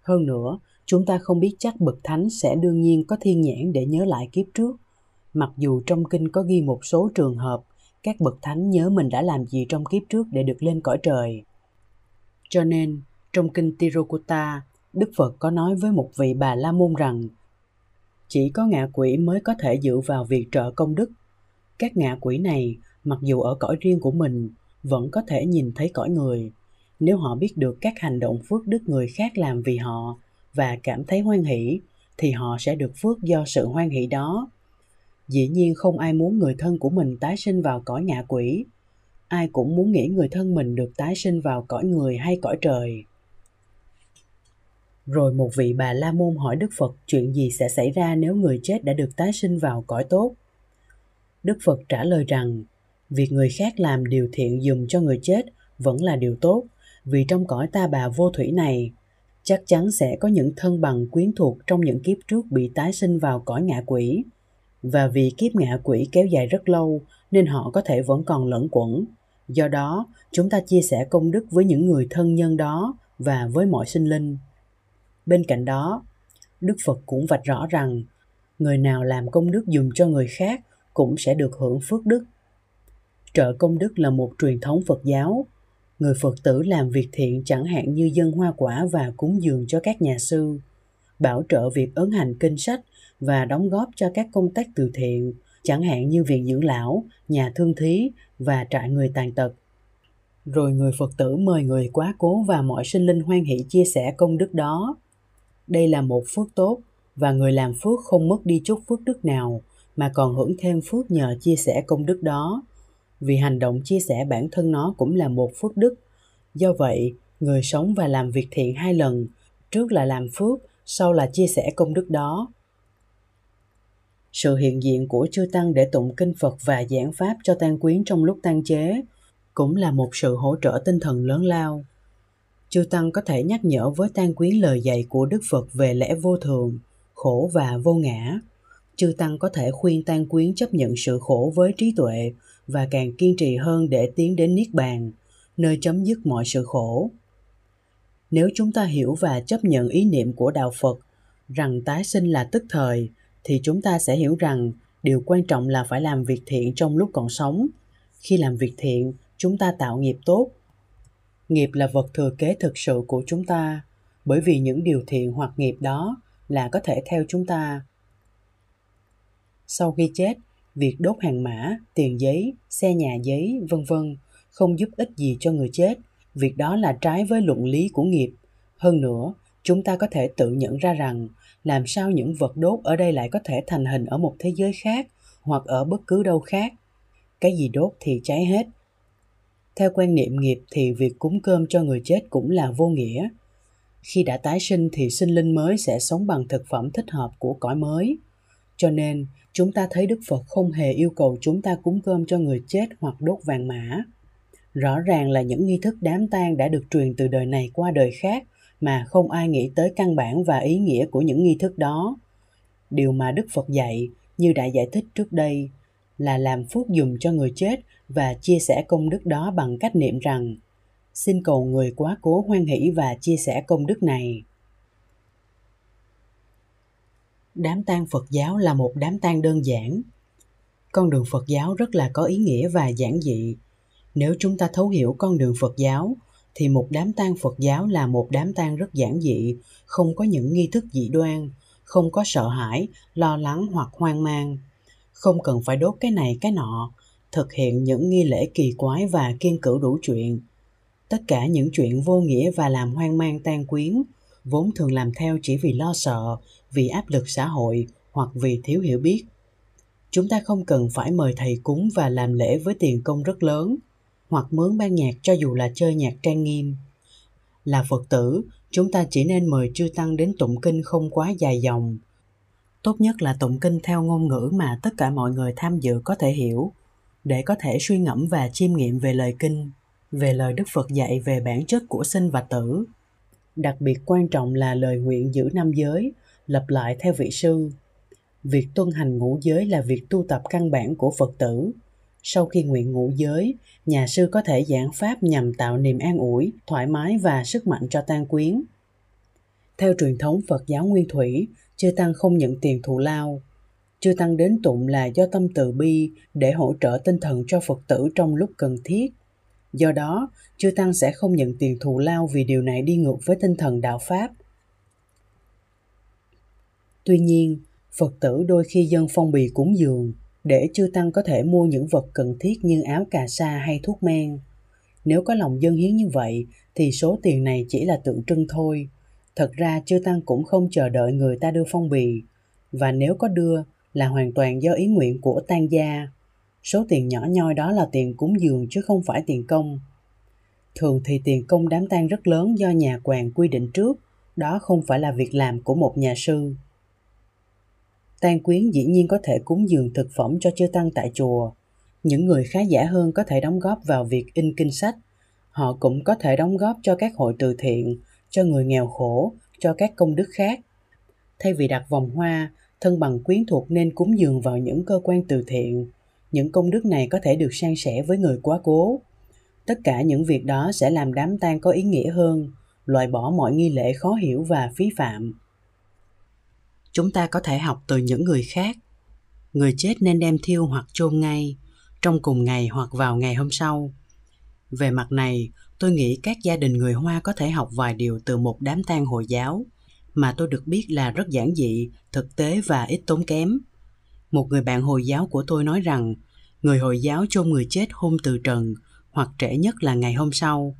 Hơn nữa, chúng ta không biết chắc bậc thánh sẽ đương nhiên có thiên nhãn để nhớ lại kiếp trước. Mặc dù trong kinh có ghi một số trường hợp các bậc thánh nhớ mình đã làm gì trong kiếp trước để được lên cõi trời. Cho nên, trong kinh Tirokutta, Đức Phật có nói với một vị bà La Môn rằng chỉ có ngạ quỷ mới có thể dựa vào việc trợ công đức. Các ngạ quỷ này, mặc dù ở cõi riêng của mình, vẫn có thể nhìn thấy cõi người. Nếu họ biết được các hành động phước đức người khác làm vì họ và cảm thấy hoan hỷ, thì họ sẽ được phước do sự hoan hỷ đó Dĩ nhiên không ai muốn người thân của mình tái sinh vào cõi ngạ quỷ. Ai cũng muốn nghĩ người thân mình được tái sinh vào cõi người hay cõi trời. Rồi một vị bà La Môn hỏi Đức Phật chuyện gì sẽ xảy ra nếu người chết đã được tái sinh vào cõi tốt. Đức Phật trả lời rằng, việc người khác làm điều thiện dùm cho người chết vẫn là điều tốt, vì trong cõi ta bà vô thủy này, chắc chắn sẽ có những thân bằng quyến thuộc trong những kiếp trước bị tái sinh vào cõi ngạ quỷ. Và vì kiếp ngạ quỷ kéo dài rất lâu nên họ có thể vẫn còn lẫn quẩn. Do đó, chúng ta chia sẻ công đức với những người thân nhân đó và với mọi sinh linh. Bên cạnh đó, Đức Phật cũng vạch rõ rằng người nào làm công đức dùng cho người khác cũng sẽ được hưởng phước đức. Trợ công đức là một truyền thống Phật giáo. Người Phật tử làm việc thiện chẳng hạn như dân hoa quả và cúng dường cho các nhà sư, bảo trợ việc ấn hành kinh sách và đóng góp cho các công tác từ thiện, chẳng hạn như viện dưỡng lão, nhà thương thí và trại người tàn tật. Rồi người Phật tử mời người quá cố và mọi sinh linh hoan hỷ chia sẻ công đức đó. Đây là một phước tốt và người làm phước không mất đi chút phước đức nào mà còn hưởng thêm phước nhờ chia sẻ công đức đó. Vì hành động chia sẻ bản thân nó cũng là một phước đức. Do vậy, người sống và làm việc thiện hai lần, trước là làm phước, sau là chia sẻ công đức đó. Sự hiện diện của chư tăng để tụng kinh Phật và giảng pháp cho tan quyến trong lúc tan chế cũng là một sự hỗ trợ tinh thần lớn lao. Chư tăng có thể nhắc nhở với tan quyến lời dạy của Đức Phật về lẽ vô thường, khổ và vô ngã. Chư tăng có thể khuyên tan quyến chấp nhận sự khổ với trí tuệ và càng kiên trì hơn để tiến đến niết bàn, nơi chấm dứt mọi sự khổ. Nếu chúng ta hiểu và chấp nhận ý niệm của đạo Phật rằng tái sinh là tức thời thì chúng ta sẽ hiểu rằng điều quan trọng là phải làm việc thiện trong lúc còn sống. Khi làm việc thiện, chúng ta tạo nghiệp tốt. Nghiệp là vật thừa kế thực sự của chúng ta, bởi vì những điều thiện hoặc nghiệp đó là có thể theo chúng ta. Sau khi chết, việc đốt hàng mã, tiền giấy, xe nhà giấy, vân vân không giúp ích gì cho người chết. Việc đó là trái với luận lý của nghiệp. Hơn nữa, chúng ta có thể tự nhận ra rằng làm sao những vật đốt ở đây lại có thể thành hình ở một thế giới khác hoặc ở bất cứ đâu khác. Cái gì đốt thì cháy hết. Theo quan niệm nghiệp thì việc cúng cơm cho người chết cũng là vô nghĩa. Khi đã tái sinh thì sinh linh mới sẽ sống bằng thực phẩm thích hợp của cõi mới. Cho nên, chúng ta thấy Đức Phật không hề yêu cầu chúng ta cúng cơm cho người chết hoặc đốt vàng mã. Rõ ràng là những nghi thức đám tang đã được truyền từ đời này qua đời khác mà không ai nghĩ tới căn bản và ý nghĩa của những nghi thức đó. Điều mà Đức Phật dạy, như đã giải thích trước đây, là làm phước dùng cho người chết và chia sẻ công đức đó bằng cách niệm rằng xin cầu người quá cố hoan hỷ và chia sẻ công đức này. Đám tang Phật giáo là một đám tang đơn giản. Con đường Phật giáo rất là có ý nghĩa và giản dị. Nếu chúng ta thấu hiểu con đường Phật giáo thì một đám tang Phật giáo là một đám tang rất giản dị, không có những nghi thức dị đoan, không có sợ hãi, lo lắng hoặc hoang mang. Không cần phải đốt cái này cái nọ, thực hiện những nghi lễ kỳ quái và kiên cử đủ chuyện. Tất cả những chuyện vô nghĩa và làm hoang mang tan quyến, vốn thường làm theo chỉ vì lo sợ, vì áp lực xã hội hoặc vì thiếu hiểu biết. Chúng ta không cần phải mời thầy cúng và làm lễ với tiền công rất lớn – hoặc mướn ban nhạc cho dù là chơi nhạc trang nghiêm. Là Phật tử, chúng ta chỉ nên mời chư tăng đến tụng kinh không quá dài dòng. Tốt nhất là tụng kinh theo ngôn ngữ mà tất cả mọi người tham dự có thể hiểu, để có thể suy ngẫm và chiêm nghiệm về lời kinh, về lời Đức Phật dạy về bản chất của sinh và tử. Đặc biệt quan trọng là lời nguyện giữ năm giới, lập lại theo vị sư. Việc tuân hành ngũ giới là việc tu tập căn bản của Phật tử, sau khi nguyện ngũ giới, nhà sư có thể giảng pháp nhằm tạo niềm an ủi, thoải mái và sức mạnh cho tan quyến. Theo truyền thống Phật giáo Nguyên Thủy, chư tăng không nhận tiền thù lao. Chư tăng đến tụng là do tâm từ bi để hỗ trợ tinh thần cho Phật tử trong lúc cần thiết. Do đó, chư tăng sẽ không nhận tiền thù lao vì điều này đi ngược với tinh thần đạo Pháp. Tuy nhiên, Phật tử đôi khi dân phong bì cúng dường, để chư tăng có thể mua những vật cần thiết như áo cà sa hay thuốc men. Nếu có lòng dân hiến như vậy, thì số tiền này chỉ là tượng trưng thôi. Thật ra chư tăng cũng không chờ đợi người ta đưa phong bì và nếu có đưa, là hoàn toàn do ý nguyện của tan gia. Số tiền nhỏ nhoi đó là tiền cúng dường chứ không phải tiền công. Thường thì tiền công đám tang rất lớn do nhà quàng quy định trước đó không phải là việc làm của một nhà sư Tan quyến dĩ nhiên có thể cúng dường thực phẩm cho chư tăng tại chùa. Những người khá giả hơn có thể đóng góp vào việc in kinh sách. Họ cũng có thể đóng góp cho các hội từ thiện, cho người nghèo khổ, cho các công đức khác. Thay vì đặt vòng hoa, thân bằng quyến thuộc nên cúng dường vào những cơ quan từ thiện. Những công đức này có thể được san sẻ với người quá cố. Tất cả những việc đó sẽ làm đám tang có ý nghĩa hơn, loại bỏ mọi nghi lễ khó hiểu và phí phạm chúng ta có thể học từ những người khác. Người chết nên đem thiêu hoặc chôn ngay, trong cùng ngày hoặc vào ngày hôm sau. Về mặt này, tôi nghĩ các gia đình người hoa có thể học vài điều từ một đám tang hồi giáo, mà tôi được biết là rất giản dị, thực tế và ít tốn kém. Một người bạn hồi giáo của tôi nói rằng, người hồi giáo chôn người chết hôm từ trần hoặc trễ nhất là ngày hôm sau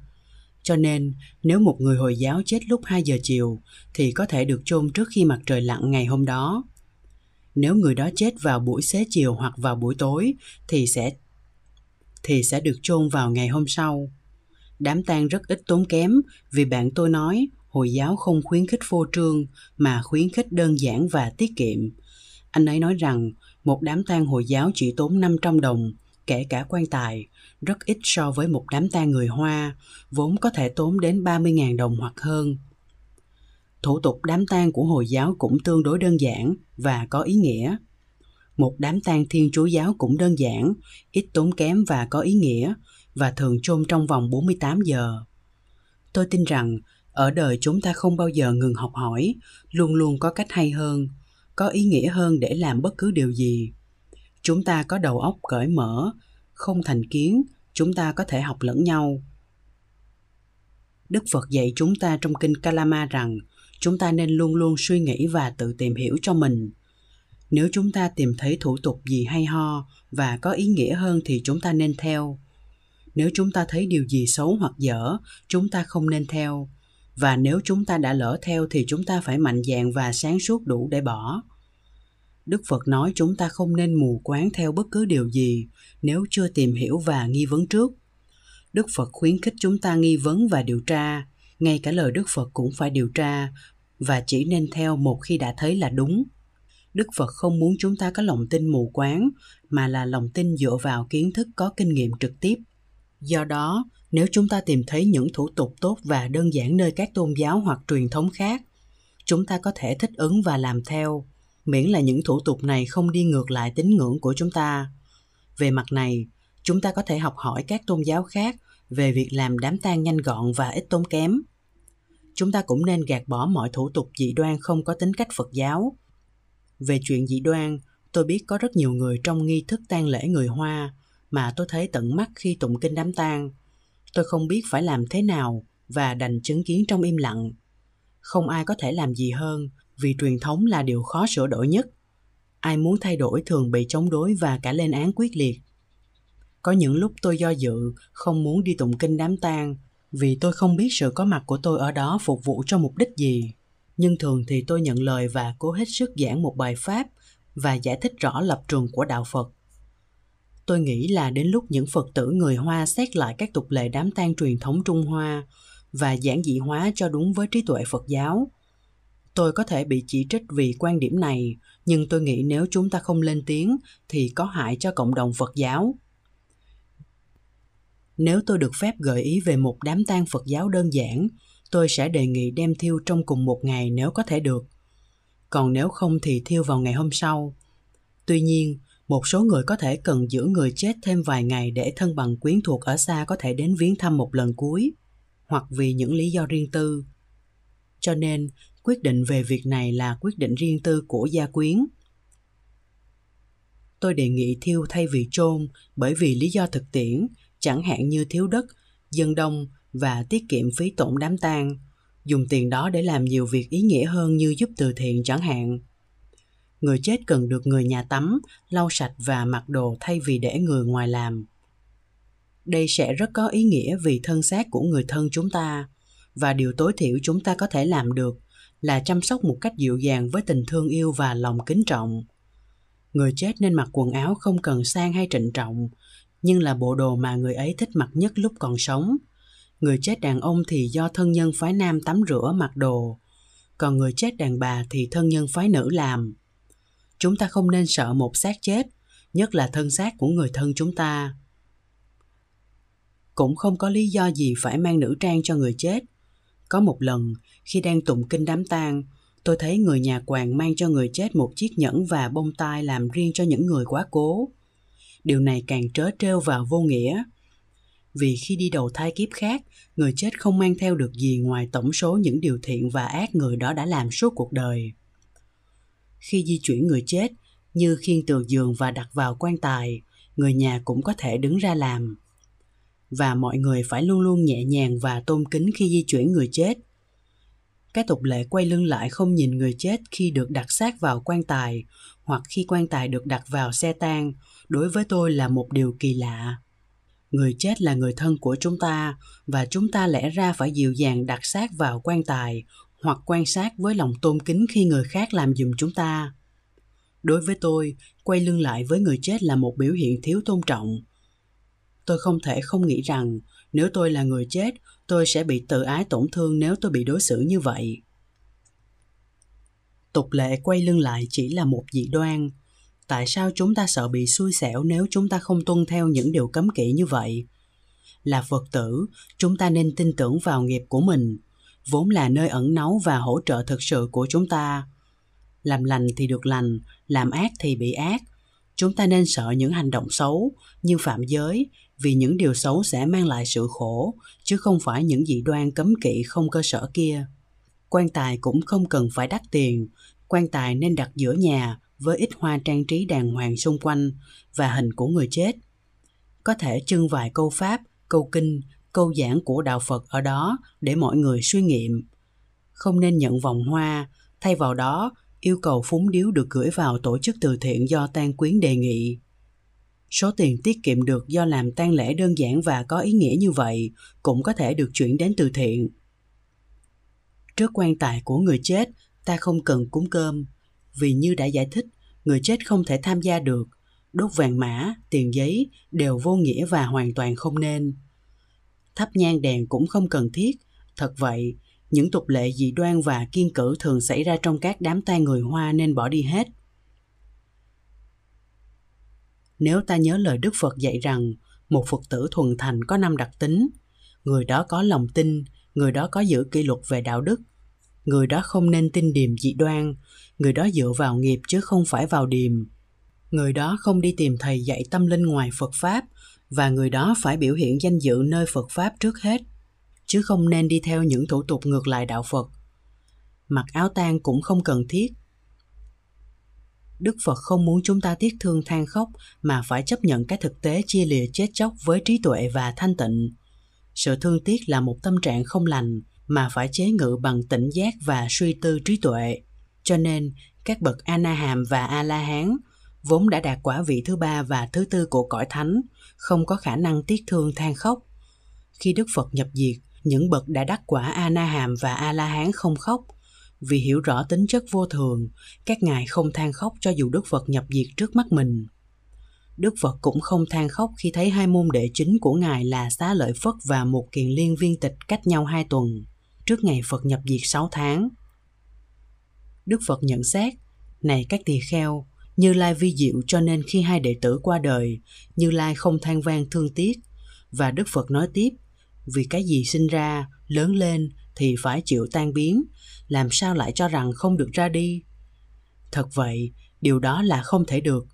cho nên, nếu một người Hồi giáo chết lúc 2 giờ chiều thì có thể được chôn trước khi mặt trời lặn ngày hôm đó. Nếu người đó chết vào buổi xế chiều hoặc vào buổi tối thì sẽ thì sẽ được chôn vào ngày hôm sau. Đám tang rất ít tốn kém vì bạn tôi nói Hồi giáo không khuyến khích phô trương mà khuyến khích đơn giản và tiết kiệm. Anh ấy nói rằng một đám tang Hồi giáo chỉ tốn 500 đồng, kể cả quan tài, rất ít so với một đám tang người Hoa, vốn có thể tốn đến 30.000 đồng hoặc hơn. Thủ tục đám tang của Hồi giáo cũng tương đối đơn giản và có ý nghĩa. Một đám tang Thiên Chúa giáo cũng đơn giản, ít tốn kém và có ý nghĩa, và thường chôn trong vòng 48 giờ. Tôi tin rằng ở đời chúng ta không bao giờ ngừng học hỏi, luôn luôn có cách hay hơn, có ý nghĩa hơn để làm bất cứ điều gì. Chúng ta có đầu óc cởi mở, không thành kiến chúng ta có thể học lẫn nhau. Đức phật dạy chúng ta trong kinh kalama rằng chúng ta nên luôn luôn suy nghĩ và tự tìm hiểu cho mình. Nếu chúng ta tìm thấy thủ tục gì hay ho và có ý nghĩa hơn thì chúng ta nên theo. Nếu chúng ta thấy điều gì xấu hoặc dở chúng ta không nên theo. Và nếu chúng ta đã lỡ theo thì chúng ta phải mạnh dạn và sáng suốt đủ để bỏ. Đức Phật nói chúng ta không nên mù quáng theo bất cứ điều gì nếu chưa tìm hiểu và nghi vấn trước. Đức Phật khuyến khích chúng ta nghi vấn và điều tra, ngay cả lời Đức Phật cũng phải điều tra và chỉ nên theo một khi đã thấy là đúng. Đức Phật không muốn chúng ta có lòng tin mù quáng, mà là lòng tin dựa vào kiến thức có kinh nghiệm trực tiếp. Do đó, nếu chúng ta tìm thấy những thủ tục tốt và đơn giản nơi các tôn giáo hoặc truyền thống khác, chúng ta có thể thích ứng và làm theo miễn là những thủ tục này không đi ngược lại tín ngưỡng của chúng ta. Về mặt này, chúng ta có thể học hỏi các tôn giáo khác về việc làm đám tang nhanh gọn và ít tốn kém. Chúng ta cũng nên gạt bỏ mọi thủ tục dị đoan không có tính cách Phật giáo. Về chuyện dị đoan, tôi biết có rất nhiều người trong nghi thức tang lễ người Hoa mà tôi thấy tận mắt khi tụng kinh đám tang. Tôi không biết phải làm thế nào và đành chứng kiến trong im lặng. Không ai có thể làm gì hơn vì truyền thống là điều khó sửa đổi nhất. Ai muốn thay đổi thường bị chống đối và cả lên án quyết liệt. Có những lúc tôi do dự, không muốn đi tụng kinh đám tang vì tôi không biết sự có mặt của tôi ở đó phục vụ cho mục đích gì. Nhưng thường thì tôi nhận lời và cố hết sức giảng một bài pháp và giải thích rõ lập trường của đạo Phật. Tôi nghĩ là đến lúc những Phật tử người Hoa xét lại các tục lệ đám tang truyền thống Trung Hoa và giản dị hóa cho đúng với trí tuệ Phật giáo – tôi có thể bị chỉ trích vì quan điểm này, nhưng tôi nghĩ nếu chúng ta không lên tiếng thì có hại cho cộng đồng phật giáo. Nếu tôi được phép gợi ý về một đám tang phật giáo đơn giản, tôi sẽ đề nghị đem thiêu trong cùng một ngày nếu có thể được. Còn nếu không thì thiêu vào ngày hôm sau. Tuy nhiên, một số người có thể cần giữ người chết thêm vài ngày để thân bằng quyến thuộc ở xa có thể đến viếng thăm một lần cuối, hoặc vì những lý do riêng tư. Cho nên quyết định về việc này là quyết định riêng tư của gia quyến. Tôi đề nghị thiêu thay vì chôn, bởi vì lý do thực tiễn, chẳng hạn như thiếu đất, dân đông và tiết kiệm phí tổn đám tang, dùng tiền đó để làm nhiều việc ý nghĩa hơn như giúp từ thiện chẳng hạn. Người chết cần được người nhà tắm, lau sạch và mặc đồ thay vì để người ngoài làm. Đây sẽ rất có ý nghĩa vì thân xác của người thân chúng ta và điều tối thiểu chúng ta có thể làm được là chăm sóc một cách dịu dàng với tình thương yêu và lòng kính trọng người chết nên mặc quần áo không cần sang hay trịnh trọng nhưng là bộ đồ mà người ấy thích mặc nhất lúc còn sống người chết đàn ông thì do thân nhân phái nam tắm rửa mặc đồ còn người chết đàn bà thì thân nhân phái nữ làm. Chúng ta không nên sợ một xác chết, nhất là thân xác của người thân chúng ta. Cũng không có lý do gì phải mang nữ trang cho người chết. Có một lần, khi đang tụng kinh đám tang, tôi thấy người nhà quàng mang cho người chết một chiếc nhẫn và bông tai làm riêng cho những người quá cố. Điều này càng trớ trêu và vô nghĩa. Vì khi đi đầu thai kiếp khác, người chết không mang theo được gì ngoài tổng số những điều thiện và ác người đó đã làm suốt cuộc đời. Khi di chuyển người chết, như khiêng từ giường và đặt vào quan tài, người nhà cũng có thể đứng ra làm. Và mọi người phải luôn luôn nhẹ nhàng và tôn kính khi di chuyển người chết. Cái tục lệ quay lưng lại không nhìn người chết khi được đặt xác vào quan tài hoặc khi quan tài được đặt vào xe tang, đối với tôi là một điều kỳ lạ. Người chết là người thân của chúng ta và chúng ta lẽ ra phải dịu dàng đặt xác vào quan tài hoặc quan sát với lòng tôn kính khi người khác làm giùm chúng ta đối với tôi quay lưng lại với người chết là một biểu hiện thiếu tôn trọng tôi không thể không nghĩ rằng, nếu tôi là người chết, tôi sẽ bị tự ái tổn thương nếu tôi bị đối xử như vậy. Tục lệ quay lưng lại chỉ là một dị đoan. Tại sao chúng ta sợ bị xui xẻo nếu chúng ta không tuân theo những điều cấm kỵ như vậy? Là phật tử, chúng ta nên tin tưởng vào nghiệp của mình. Vốn là nơi ẩn náu và hỗ trợ thực sự của chúng ta. Làm lành thì được lành, làm ác thì bị ác. Chúng ta nên sợ những hành động xấu như phạm giới vì những điều xấu sẽ mang lại sự khổ, chứ không phải những dị đoan cấm kỵ không cơ sở kia. Quan tài cũng không cần phải đắt tiền. Quan tài nên đặt giữa nhà với ít hoa trang trí đàng hoàng xung quanh và hình của người chết. Có thể trưng vài câu pháp, câu kinh, câu giảng của đạo phật ở đó để mọi người suy nghiệm. Không nên nhận vòng hoa, thay vào đó, yêu cầu phúng điếu được gửi vào tổ chức từ thiện do Tan quyến đề nghị số tiền tiết kiệm được do làm tang lễ đơn giản và có ý nghĩa như vậy cũng có thể được chuyển đến từ thiện. Trước quan tài của người chết, ta không cần cúng cơm. Vì như đã giải thích, người chết không thể tham gia được. Đốt vàng mã, tiền giấy đều vô nghĩa và hoàn toàn không nên. Thắp nhang đèn cũng không cần thiết. Thật vậy, những tục lệ dị đoan và kiên cử thường xảy ra trong các đám tang người hoa nên bỏ đi hết nếu ta nhớ lời đức phật dạy rằng, một phật tử thuần thành có năm đặc tính. Người đó có lòng tin, người đó có giữ kỷ luật về đạo đức. Người đó không nên tin điềm dị đoan, người đó dựa vào nghiệp chứ không phải vào điềm. Người đó không đi tìm thầy dạy tâm linh ngoài phật pháp, và người đó phải biểu hiện danh dự nơi phật pháp trước hết, chứ không nên đi theo những thủ tục ngược lại đạo phật. Mặc áo tang cũng không cần thiết đức phật không muốn chúng ta tiếc thương than khóc, mà phải chấp nhận cái thực tế chia lìa chết chóc với trí tuệ và thanh tịnh. Sự thương tiếc là một tâm trạng không lành, mà phải chế ngự bằng tỉnh giác và suy tư trí tuệ. Cho nên, các bậc Anaham na hàm và a la hán vốn đã đạt quả vị thứ ba và thứ tư của cõi thánh, không có khả năng tiếc thương than khóc. Khi đức phật nhập diệt, những bậc đã đắc quả a na hàm và a la hán không khóc vì hiểu rõ tính chất vô thường, các ngài không than khóc cho dù đức phật nhập diệt trước mắt mình. Đức phật cũng không than khóc khi thấy hai môn đệ chính của ngài là xá lợi phất và một kiền liên viên tịch cách nhau hai tuần, trước ngày phật nhập diệt sáu tháng. Đức phật nhận xét, này các tỳ kheo, như lai vi diệu cho nên khi hai đệ tử qua đời, như lai không than vang thương tiếc. Và đức phật nói tiếp, vì cái gì sinh ra, lớn lên thì phải chịu tan biến làm sao lại cho rằng không được ra đi? Thật vậy, điều đó là không thể được.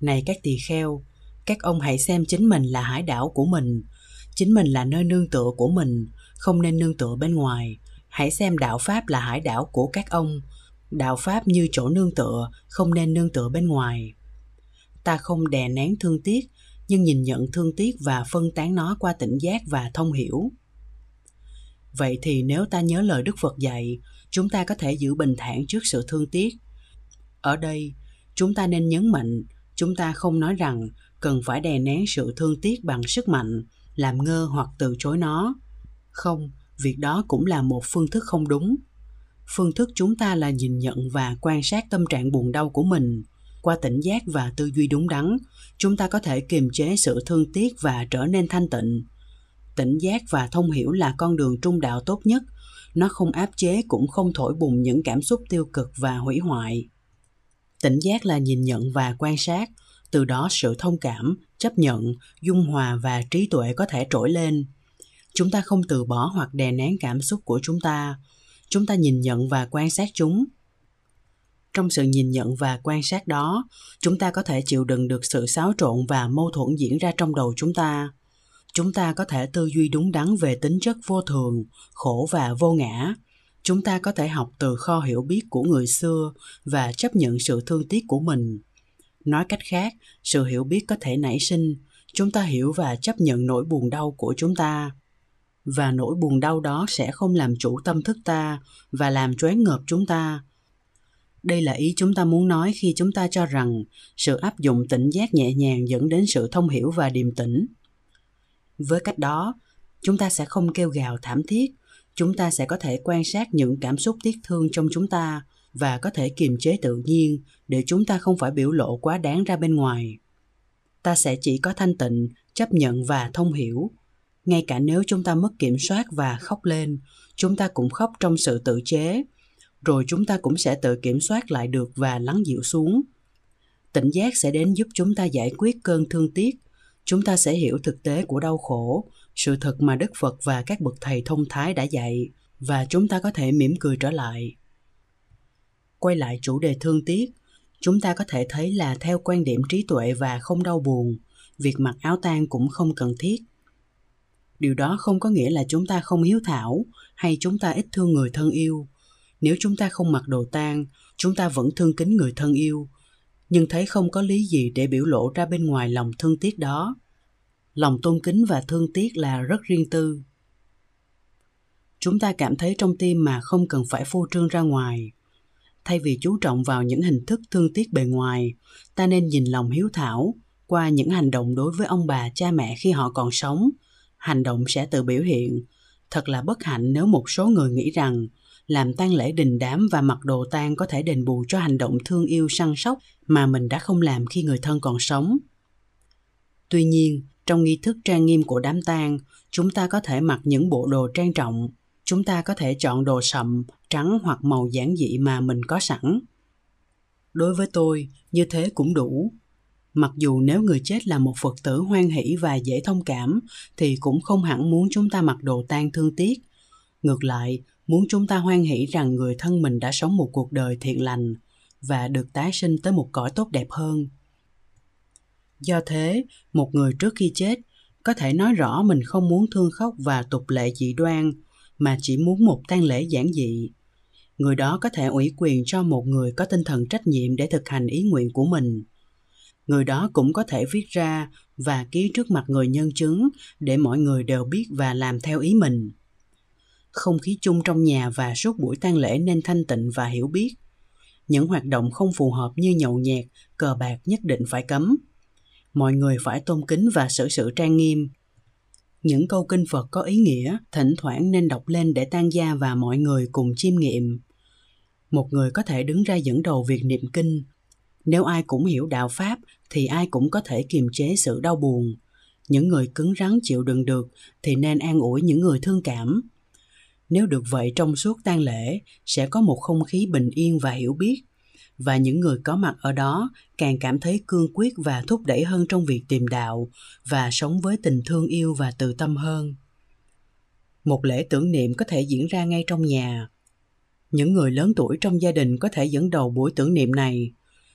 Này các tỳ kheo, các ông hãy xem chính mình là hải đảo của mình. Chính mình là nơi nương tựa của mình, không nên nương tựa bên ngoài. Hãy xem đạo pháp là hải đảo của các ông. Đạo pháp như chỗ nương tựa, không nên nương tựa bên ngoài. Ta không đè nén thương tiếc, nhưng nhìn nhận thương tiếc và phân tán nó qua tỉnh giác và thông hiểu. Vậy thì nếu ta nhớ lời đức phật dạy chúng ta có thể giữ bình thản trước sự thương tiếc. Ở đây, chúng ta nên nhấn mạnh, chúng ta không nói rằng cần phải đè nén sự thương tiếc bằng sức mạnh, làm ngơ hoặc từ chối nó. Không, việc đó cũng là một phương thức không đúng. Phương thức chúng ta là nhìn nhận và quan sát tâm trạng buồn đau của mình. Qua tỉnh giác và tư duy đúng đắn, chúng ta có thể kiềm chế sự thương tiếc và trở nên thanh tịnh. Tỉnh giác và thông hiểu là con đường trung đạo tốt nhất nó không áp chế, cũng không thổi bùng những cảm xúc tiêu cực và hủy hoại. Tỉnh giác là nhìn nhận và quan sát. Từ đó sự thông cảm, chấp nhận, dung hòa và trí tuệ có thể trỗi lên. Chúng ta không từ bỏ hoặc đè nén cảm xúc của chúng ta. Chúng ta nhìn nhận và quan sát chúng. Trong sự nhìn nhận và quan sát đó, chúng ta có thể chịu đựng được sự xáo trộn và mâu thuẫn diễn ra trong đầu chúng ta chúng ta có thể tư duy đúng đắn về tính chất vô thường, khổ và vô ngã. Chúng ta có thể học từ kho hiểu biết của người xưa và chấp nhận sự thương tiếc của mình. Nói cách khác, sự hiểu biết có thể nảy sinh. Chúng ta hiểu và chấp nhận nỗi buồn đau của chúng ta. Và nỗi buồn đau đó sẽ không làm chủ tâm thức ta và làm choáng ngợp chúng ta. Đây là ý chúng ta muốn nói khi chúng ta cho rằng sự áp dụng tỉnh giác nhẹ nhàng dẫn đến sự thông hiểu và điềm tĩnh với cách đó, chúng ta sẽ không kêu gào thảm thiết. Chúng ta sẽ có thể quan sát những cảm xúc tiếc thương trong chúng ta và có thể kiềm chế tự nhiên để chúng ta không phải biểu lộ quá đáng ra bên ngoài. Ta sẽ chỉ có thanh tịnh, chấp nhận và thông hiểu. Ngay cả nếu chúng ta mất kiểm soát và khóc lên, chúng ta cũng khóc trong sự tự chế. Rồi chúng ta cũng sẽ tự kiểm soát lại được và lắng dịu xuống. Tỉnh giác sẽ đến giúp chúng ta giải quyết cơn thương tiếc chúng ta sẽ hiểu thực tế của đau khổ, sự thật mà đức phật và các bậc thầy thông thái đã dạy, và chúng ta có thể mỉm cười trở lại. Quay lại chủ đề thương tiếc, chúng ta có thể thấy là theo quan điểm trí tuệ và không đau buồn, việc mặc áo tang cũng không cần thiết. Điều đó không có nghĩa là chúng ta không hiếu thảo hay chúng ta ít thương người thân yêu. Nếu chúng ta không mặc đồ tang, chúng ta vẫn thương kính người thân yêu nhưng thấy không có lý gì để biểu lộ ra bên ngoài lòng thương tiếc đó. Lòng tôn kính và thương tiếc là rất riêng tư. Chúng ta cảm thấy trong tim mà không cần phải phô trương ra ngoài. Thay vì chú trọng vào những hình thức thương tiếc bề ngoài, ta nên nhìn lòng hiếu thảo qua những hành động đối với ông bà, cha mẹ khi họ còn sống. Hành động sẽ tự biểu hiện. Thật là bất hạnh nếu một số người nghĩ rằng làm tang lễ đình đám và mặc đồ tang có thể đền bù cho hành động thương yêu săn sóc mà mình đã không làm khi người thân còn sống. Tuy nhiên, trong nghi thức trang nghiêm của đám tang, chúng ta có thể mặc những bộ đồ trang trọng. Chúng ta có thể chọn đồ sậm, trắng hoặc màu giản dị mà mình có sẵn. Đối với tôi, như thế cũng đủ. Mặc dù nếu người chết là một Phật tử hoan hỷ và dễ thông cảm, thì cũng không hẳn muốn chúng ta mặc đồ tang thương tiếc. Ngược lại, muốn chúng ta hoan hỷ rằng người thân mình đã sống một cuộc đời thiện lành và được tái sinh tới một cõi tốt đẹp hơn. Do thế, một người trước khi chết có thể nói rõ mình không muốn thương khóc và tục lệ dị đoan, mà chỉ muốn một tang lễ giản dị. Người đó có thể ủy quyền cho một người có tinh thần trách nhiệm để thực hành ý nguyện của mình. Người đó cũng có thể viết ra và ký trước mặt người nhân chứng để mọi người đều biết và làm theo ý mình không khí chung trong nhà và suốt buổi tang lễ nên thanh tịnh và hiểu biết. Những hoạt động không phù hợp như nhậu nhẹt, cờ bạc nhất định phải cấm. Mọi người phải tôn kính và xử sự trang nghiêm. Những câu kinh phật có ý nghĩa, thỉnh thoảng nên đọc lên để tan gia và mọi người cùng chiêm nghiệm. Một người có thể đứng ra dẫn đầu việc niệm kinh. Nếu ai cũng hiểu đạo pháp, thì ai cũng có thể kiềm chế sự đau buồn. Những người cứng rắn chịu đựng được, thì nên an ủi những người thương cảm nếu được vậy trong suốt tang lễ, sẽ có một không khí bình yên và hiểu biết. Và những người có mặt ở đó càng cảm thấy cương quyết và thúc đẩy hơn trong việc tìm đạo và sống với tình thương yêu và từ tâm hơn. Một lễ tưởng niệm có thể diễn ra ngay trong nhà. Những người lớn tuổi trong gia đình có thể dẫn đầu buổi tưởng niệm này.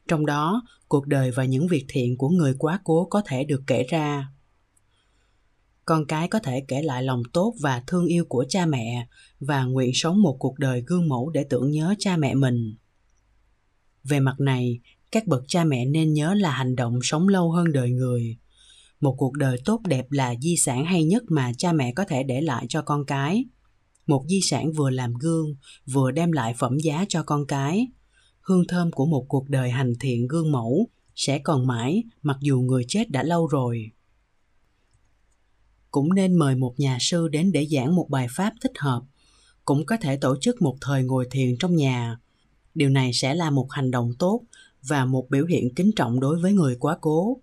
Trong đó, cuộc đời và những việc thiện của người quá cố có thể được kể ra con cái có thể kể lại lòng tốt và thương yêu của cha mẹ và nguyện sống một cuộc đời gương mẫu để tưởng nhớ cha mẹ mình. Về mặt này, các bậc cha mẹ nên nhớ là hành động sống lâu hơn đời người. Một cuộc đời tốt đẹp là di sản hay nhất mà cha mẹ có thể để lại cho con cái. Một di sản vừa làm gương, vừa đem lại phẩm giá cho con cái. Hương thơm của một cuộc đời hành thiện gương mẫu sẽ còn mãi mặc dù người chết đã lâu rồi cũng nên mời một nhà sư đến để giảng một bài pháp thích hợp. Cũng có thể tổ chức một thời ngồi thiền trong nhà. Điều này sẽ là một hành động tốt và một biểu hiện kính trọng đối với người quá cố.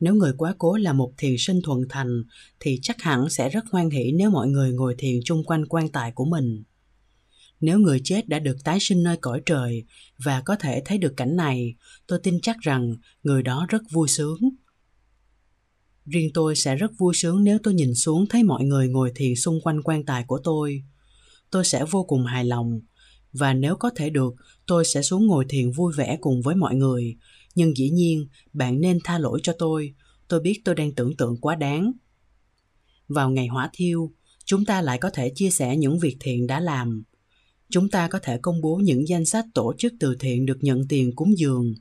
Nếu người quá cố là một thiền sinh thuần thành, thì chắc hẳn sẽ rất hoan hỷ nếu mọi người ngồi thiền chung quanh quan tài của mình. Nếu người chết đã được tái sinh nơi cõi trời và có thể thấy được cảnh này, tôi tin chắc rằng người đó rất vui sướng riêng tôi sẽ rất vui sướng nếu tôi nhìn xuống thấy mọi người ngồi thiền xung quanh quan tài của tôi. Tôi sẽ vô cùng hài lòng. Và nếu có thể được, tôi sẽ xuống ngồi thiền vui vẻ cùng với mọi người. Nhưng dĩ nhiên, bạn nên tha lỗi cho tôi. Tôi biết tôi đang tưởng tượng quá đáng. Vào ngày hỏa thiêu, chúng ta lại có thể chia sẻ những việc thiện đã làm. Chúng ta có thể công bố những danh sách tổ chức từ thiện được nhận tiền cúng dường.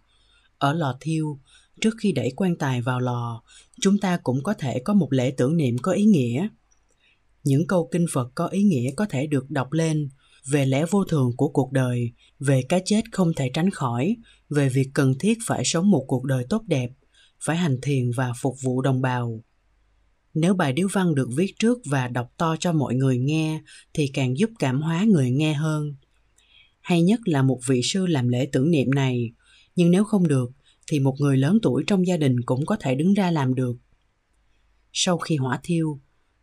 Ở lò thiêu trước khi đẩy quan tài vào lò, chúng ta cũng có thể có một lễ tưởng niệm có ý nghĩa. Những câu kinh phật có ý nghĩa có thể được đọc lên về lẽ vô thường của cuộc đời, về cái chết không thể tránh khỏi, về việc cần thiết phải sống một cuộc đời tốt đẹp, phải hành thiền và phục vụ đồng bào. Nếu bài điếu văn được viết trước và đọc to cho mọi người nghe, thì càng giúp cảm hóa người nghe hơn. Hay nhất là một vị sư làm lễ tưởng niệm này, nhưng nếu không được thì một người lớn tuổi trong gia đình cũng có thể đứng ra làm được. Sau khi hỏa thiêu,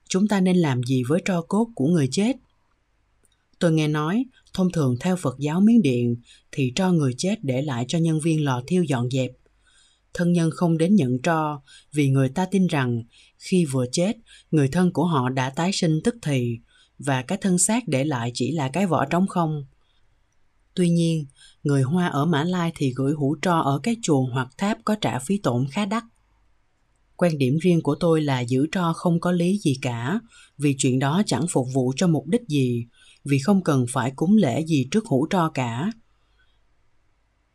chúng ta nên làm gì với tro cốt của người chết? Tôi nghe nói, thông thường theo phật giáo miến điện thì tro người chết để lại cho nhân viên lò thiêu dọn dẹp. Thân nhân không đến nhận tro vì người ta tin rằng khi vừa chết, người thân của họ đã tái sinh tức thì và cái thân xác để lại chỉ là cái vỏ trống không. Tuy nhiên người hoa ở mã lai thì gửi hũ tro ở cái chùa hoặc tháp có trả phí tổn khá đắt. Quan điểm riêng của tôi là giữ tro không có lý gì cả, vì chuyện đó chẳng phục vụ cho mục đích gì, vì không cần phải cúng lễ gì trước hũ tro cả.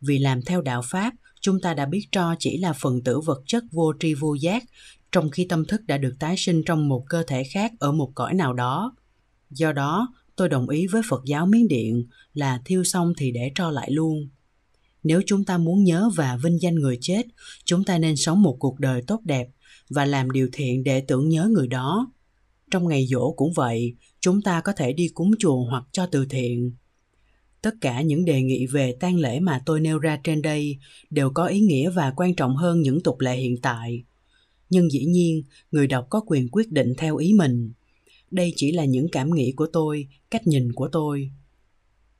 Vì làm theo đạo pháp, chúng ta đã biết tro chỉ là phần tử vật chất vô tri vô giác, trong khi tâm thức đã được tái sinh trong một cơ thể khác ở một cõi nào đó. Do đó tôi đồng ý với phật giáo miến điện là thiêu xong thì để tro lại luôn. Nếu chúng ta muốn nhớ và vinh danh người chết, chúng ta nên sống một cuộc đời tốt đẹp và làm điều thiện để tưởng nhớ người đó. Trong ngày dỗ cũng vậy, chúng ta có thể đi cúng chùa hoặc cho từ thiện. Tất cả những đề nghị về tang lễ mà tôi nêu ra trên đây đều có ý nghĩa và quan trọng hơn những tục lệ hiện tại. Nhưng dĩ nhiên, người đọc có quyền quyết định theo ý mình đây chỉ là những cảm nghĩ của tôi, cách nhìn của tôi.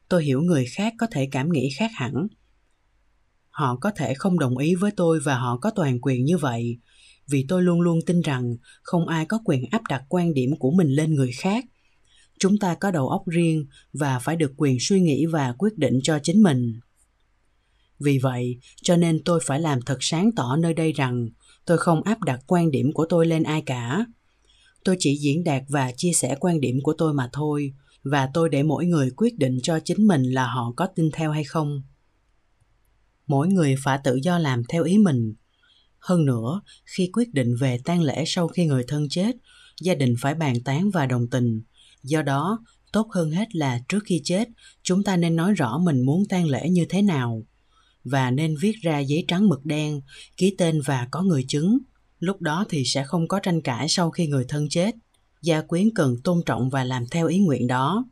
Tôi hiểu người khác có thể cảm nghĩ khác hẳn. Họ có thể không đồng ý với tôi và họ có toàn quyền như vậy, vì tôi luôn luôn tin rằng không ai có quyền áp đặt quan điểm của mình lên người khác. Chúng ta có đầu óc riêng và phải được quyền suy nghĩ và quyết định cho chính mình. Vì vậy, cho nên tôi phải làm thật sáng tỏ nơi đây rằng tôi không áp đặt quan điểm của tôi lên ai cả tôi chỉ diễn đạt và chia sẻ quan điểm của tôi mà thôi, và tôi để mỗi người quyết định cho chính mình là họ có tin theo hay không. Mỗi người phải tự do làm theo ý mình. Hơn nữa, khi quyết định về tang lễ sau khi người thân chết, gia đình phải bàn tán và đồng tình. Do đó, tốt hơn hết là trước khi chết, chúng ta nên nói rõ mình muốn tang lễ như thế nào. Và nên viết ra giấy trắng mực đen, ký tên và có người chứng lúc đó thì sẽ không có tranh cãi sau khi người thân chết. Gia quyến cần tôn trọng và làm theo ý nguyện đó.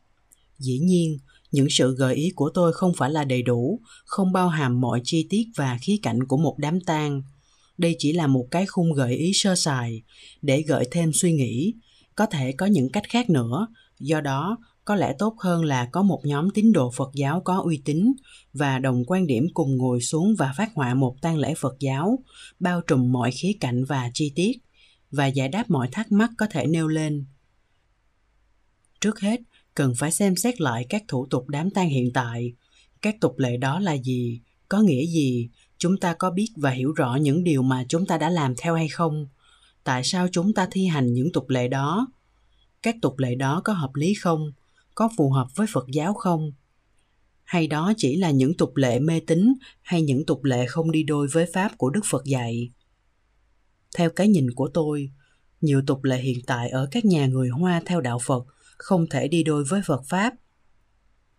Dĩ nhiên, những sự gợi ý của tôi không phải là đầy đủ, không bao hàm mọi chi tiết và khía cạnh của một đám tang. Đây chỉ là một cái khung gợi ý sơ sài, để gợi thêm suy nghĩ. Có thể có những cách khác nữa, do đó có lẽ tốt hơn là có một nhóm tín đồ phật giáo có uy tín và đồng quan điểm cùng ngồi xuống và phát họa một tang lễ phật giáo, bao trùm mọi khía cạnh và chi tiết, và giải đáp mọi thắc mắc có thể nêu lên. Trước hết, cần phải xem xét lại các thủ tục đám tang hiện tại. Các tục lệ đó là gì? Có nghĩa gì? Chúng ta có biết và hiểu rõ những điều mà chúng ta đã làm theo hay không? Tại sao chúng ta thi hành những tục lệ đó? Các tục lệ đó có hợp lý không? Có phù hợp với phật giáo không? Hay đó chỉ là những tục lệ mê tín hay những tục lệ không đi đôi với pháp của đức phật dạy? Theo cái nhìn của tôi, nhiều tục lệ hiện tại ở các nhà người hoa theo đạo phật không thể đi đôi với phật pháp.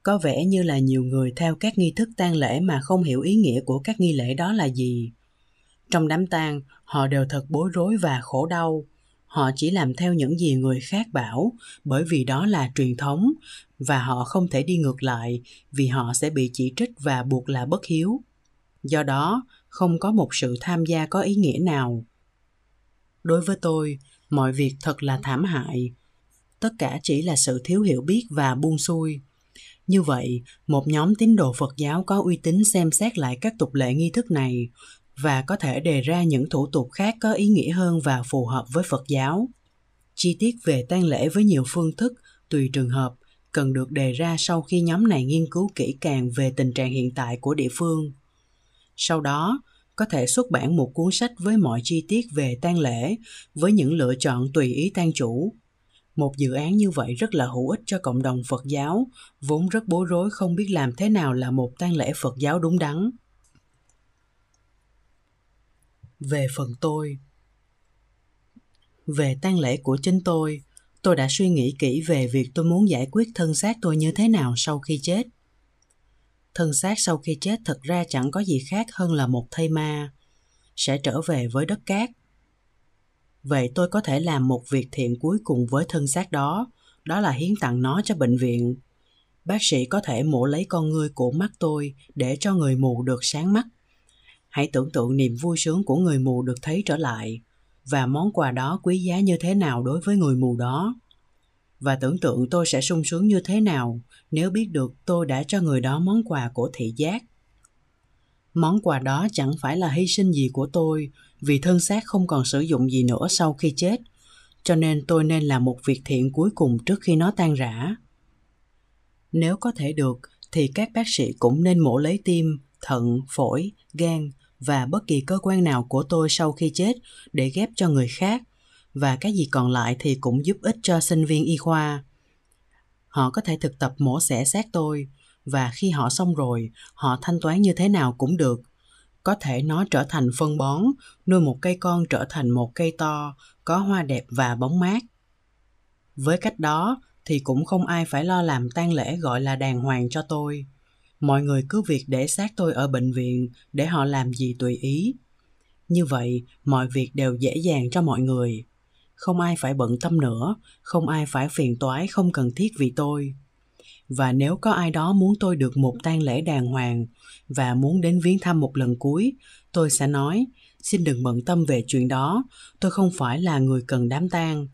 Có vẻ như là nhiều người theo các nghi thức tang lễ mà không hiểu ý nghĩa của các nghi lễ đó là gì. Trong đám tang, họ đều thật bối rối và khổ đau họ chỉ làm theo những gì người khác bảo bởi vì đó là truyền thống và họ không thể đi ngược lại vì họ sẽ bị chỉ trích và buộc là bất hiếu. Do đó không có một sự tham gia có ý nghĩa nào. Đối với tôi mọi việc thật là thảm hại. Tất cả chỉ là sự thiếu hiểu biết và buông xuôi. Như vậy, một nhóm tín đồ Phật giáo có uy tín xem xét lại các tục lệ nghi thức này và có thể đề ra những thủ tục khác có ý nghĩa hơn và phù hợp với Phật giáo. Chi tiết về tang lễ với nhiều phương thức tùy trường hợp cần được đề ra sau khi nhóm này nghiên cứu kỹ càng về tình trạng hiện tại của địa phương. Sau đó, có thể xuất bản một cuốn sách với mọi chi tiết về tang lễ với những lựa chọn tùy ý tang chủ. Một dự án như vậy rất là hữu ích cho cộng đồng Phật giáo, vốn rất bối rối không biết làm thế nào là một tang lễ Phật giáo đúng đắn. Về phần tôi, về tang lễ của chính tôi, tôi đã suy nghĩ kỹ về việc tôi muốn giải quyết thân xác tôi như thế nào sau khi chết. Thân xác sau khi chết thật ra chẳng có gì khác hơn là một thây ma sẽ trở về với đất cát. Vậy tôi có thể làm một việc thiện cuối cùng với thân xác đó đó là hiến tặng nó cho bệnh viện. Bác sĩ có thể mổ lấy con ngươi của mắt tôi để cho người mù được sáng mắt hãy tưởng tượng niềm vui sướng của người mù được thấy trở lại. Và món quà đó quý giá như thế nào đối với người mù đó? Và tưởng tượng tôi sẽ sung sướng như thế nào nếu biết được tôi đã cho người đó món quà của thị giác. Món quà đó chẳng phải là hy sinh gì của tôi vì thân xác không còn sử dụng gì nữa sau khi chết, cho nên tôi nên làm một việc thiện cuối cùng trước khi nó tan rã. Nếu có thể được, thì các bác sĩ cũng nên mổ lấy tim, thận, phổi, gan và bất kỳ cơ quan nào của tôi sau khi chết để ghép cho người khác. Và cái gì còn lại thì cũng giúp ích cho sinh viên y khoa. Họ có thể thực tập mổ xẻ xác tôi, và khi họ xong rồi, họ thanh toán như thế nào cũng được. Có thể nó trở thành phân bón, nuôi một cây con trở thành một cây to, có hoa đẹp và bóng mát. Với cách đó thì cũng không ai phải lo làm tang lễ gọi là đàng hoàng cho tôi mọi người cứ việc để xác tôi ở bệnh viện để họ làm gì tùy ý. Như vậy, mọi việc đều dễ dàng cho mọi người. Không ai phải bận tâm nữa, không ai phải phiền toái, không cần thiết vì tôi. Và nếu có ai đó muốn tôi được một tang lễ đàng hoàng và muốn đến viếng thăm một lần cuối, tôi sẽ nói, xin đừng bận tâm về chuyện đó, tôi không phải là người cần đám tang.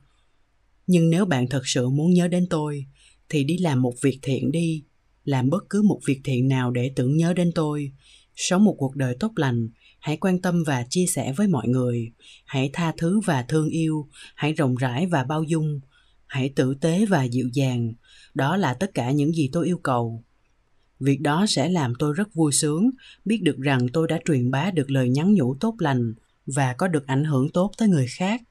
Nhưng nếu bạn thật sự muốn nhớ đến tôi, thì đi làm một việc thiện đi làm bất cứ một việc thiện nào để tưởng nhớ đến tôi. Sống một cuộc đời tốt lành, hãy quan tâm và chia sẻ với mọi người. Hãy tha thứ và thương yêu, hãy rộng rãi và bao dung. Hãy tử tế và dịu dàng, đó là tất cả những gì tôi yêu cầu. Việc đó sẽ làm tôi rất vui sướng, biết được rằng tôi đã truyền bá được lời nhắn nhủ tốt lành và có được ảnh hưởng tốt tới người khác.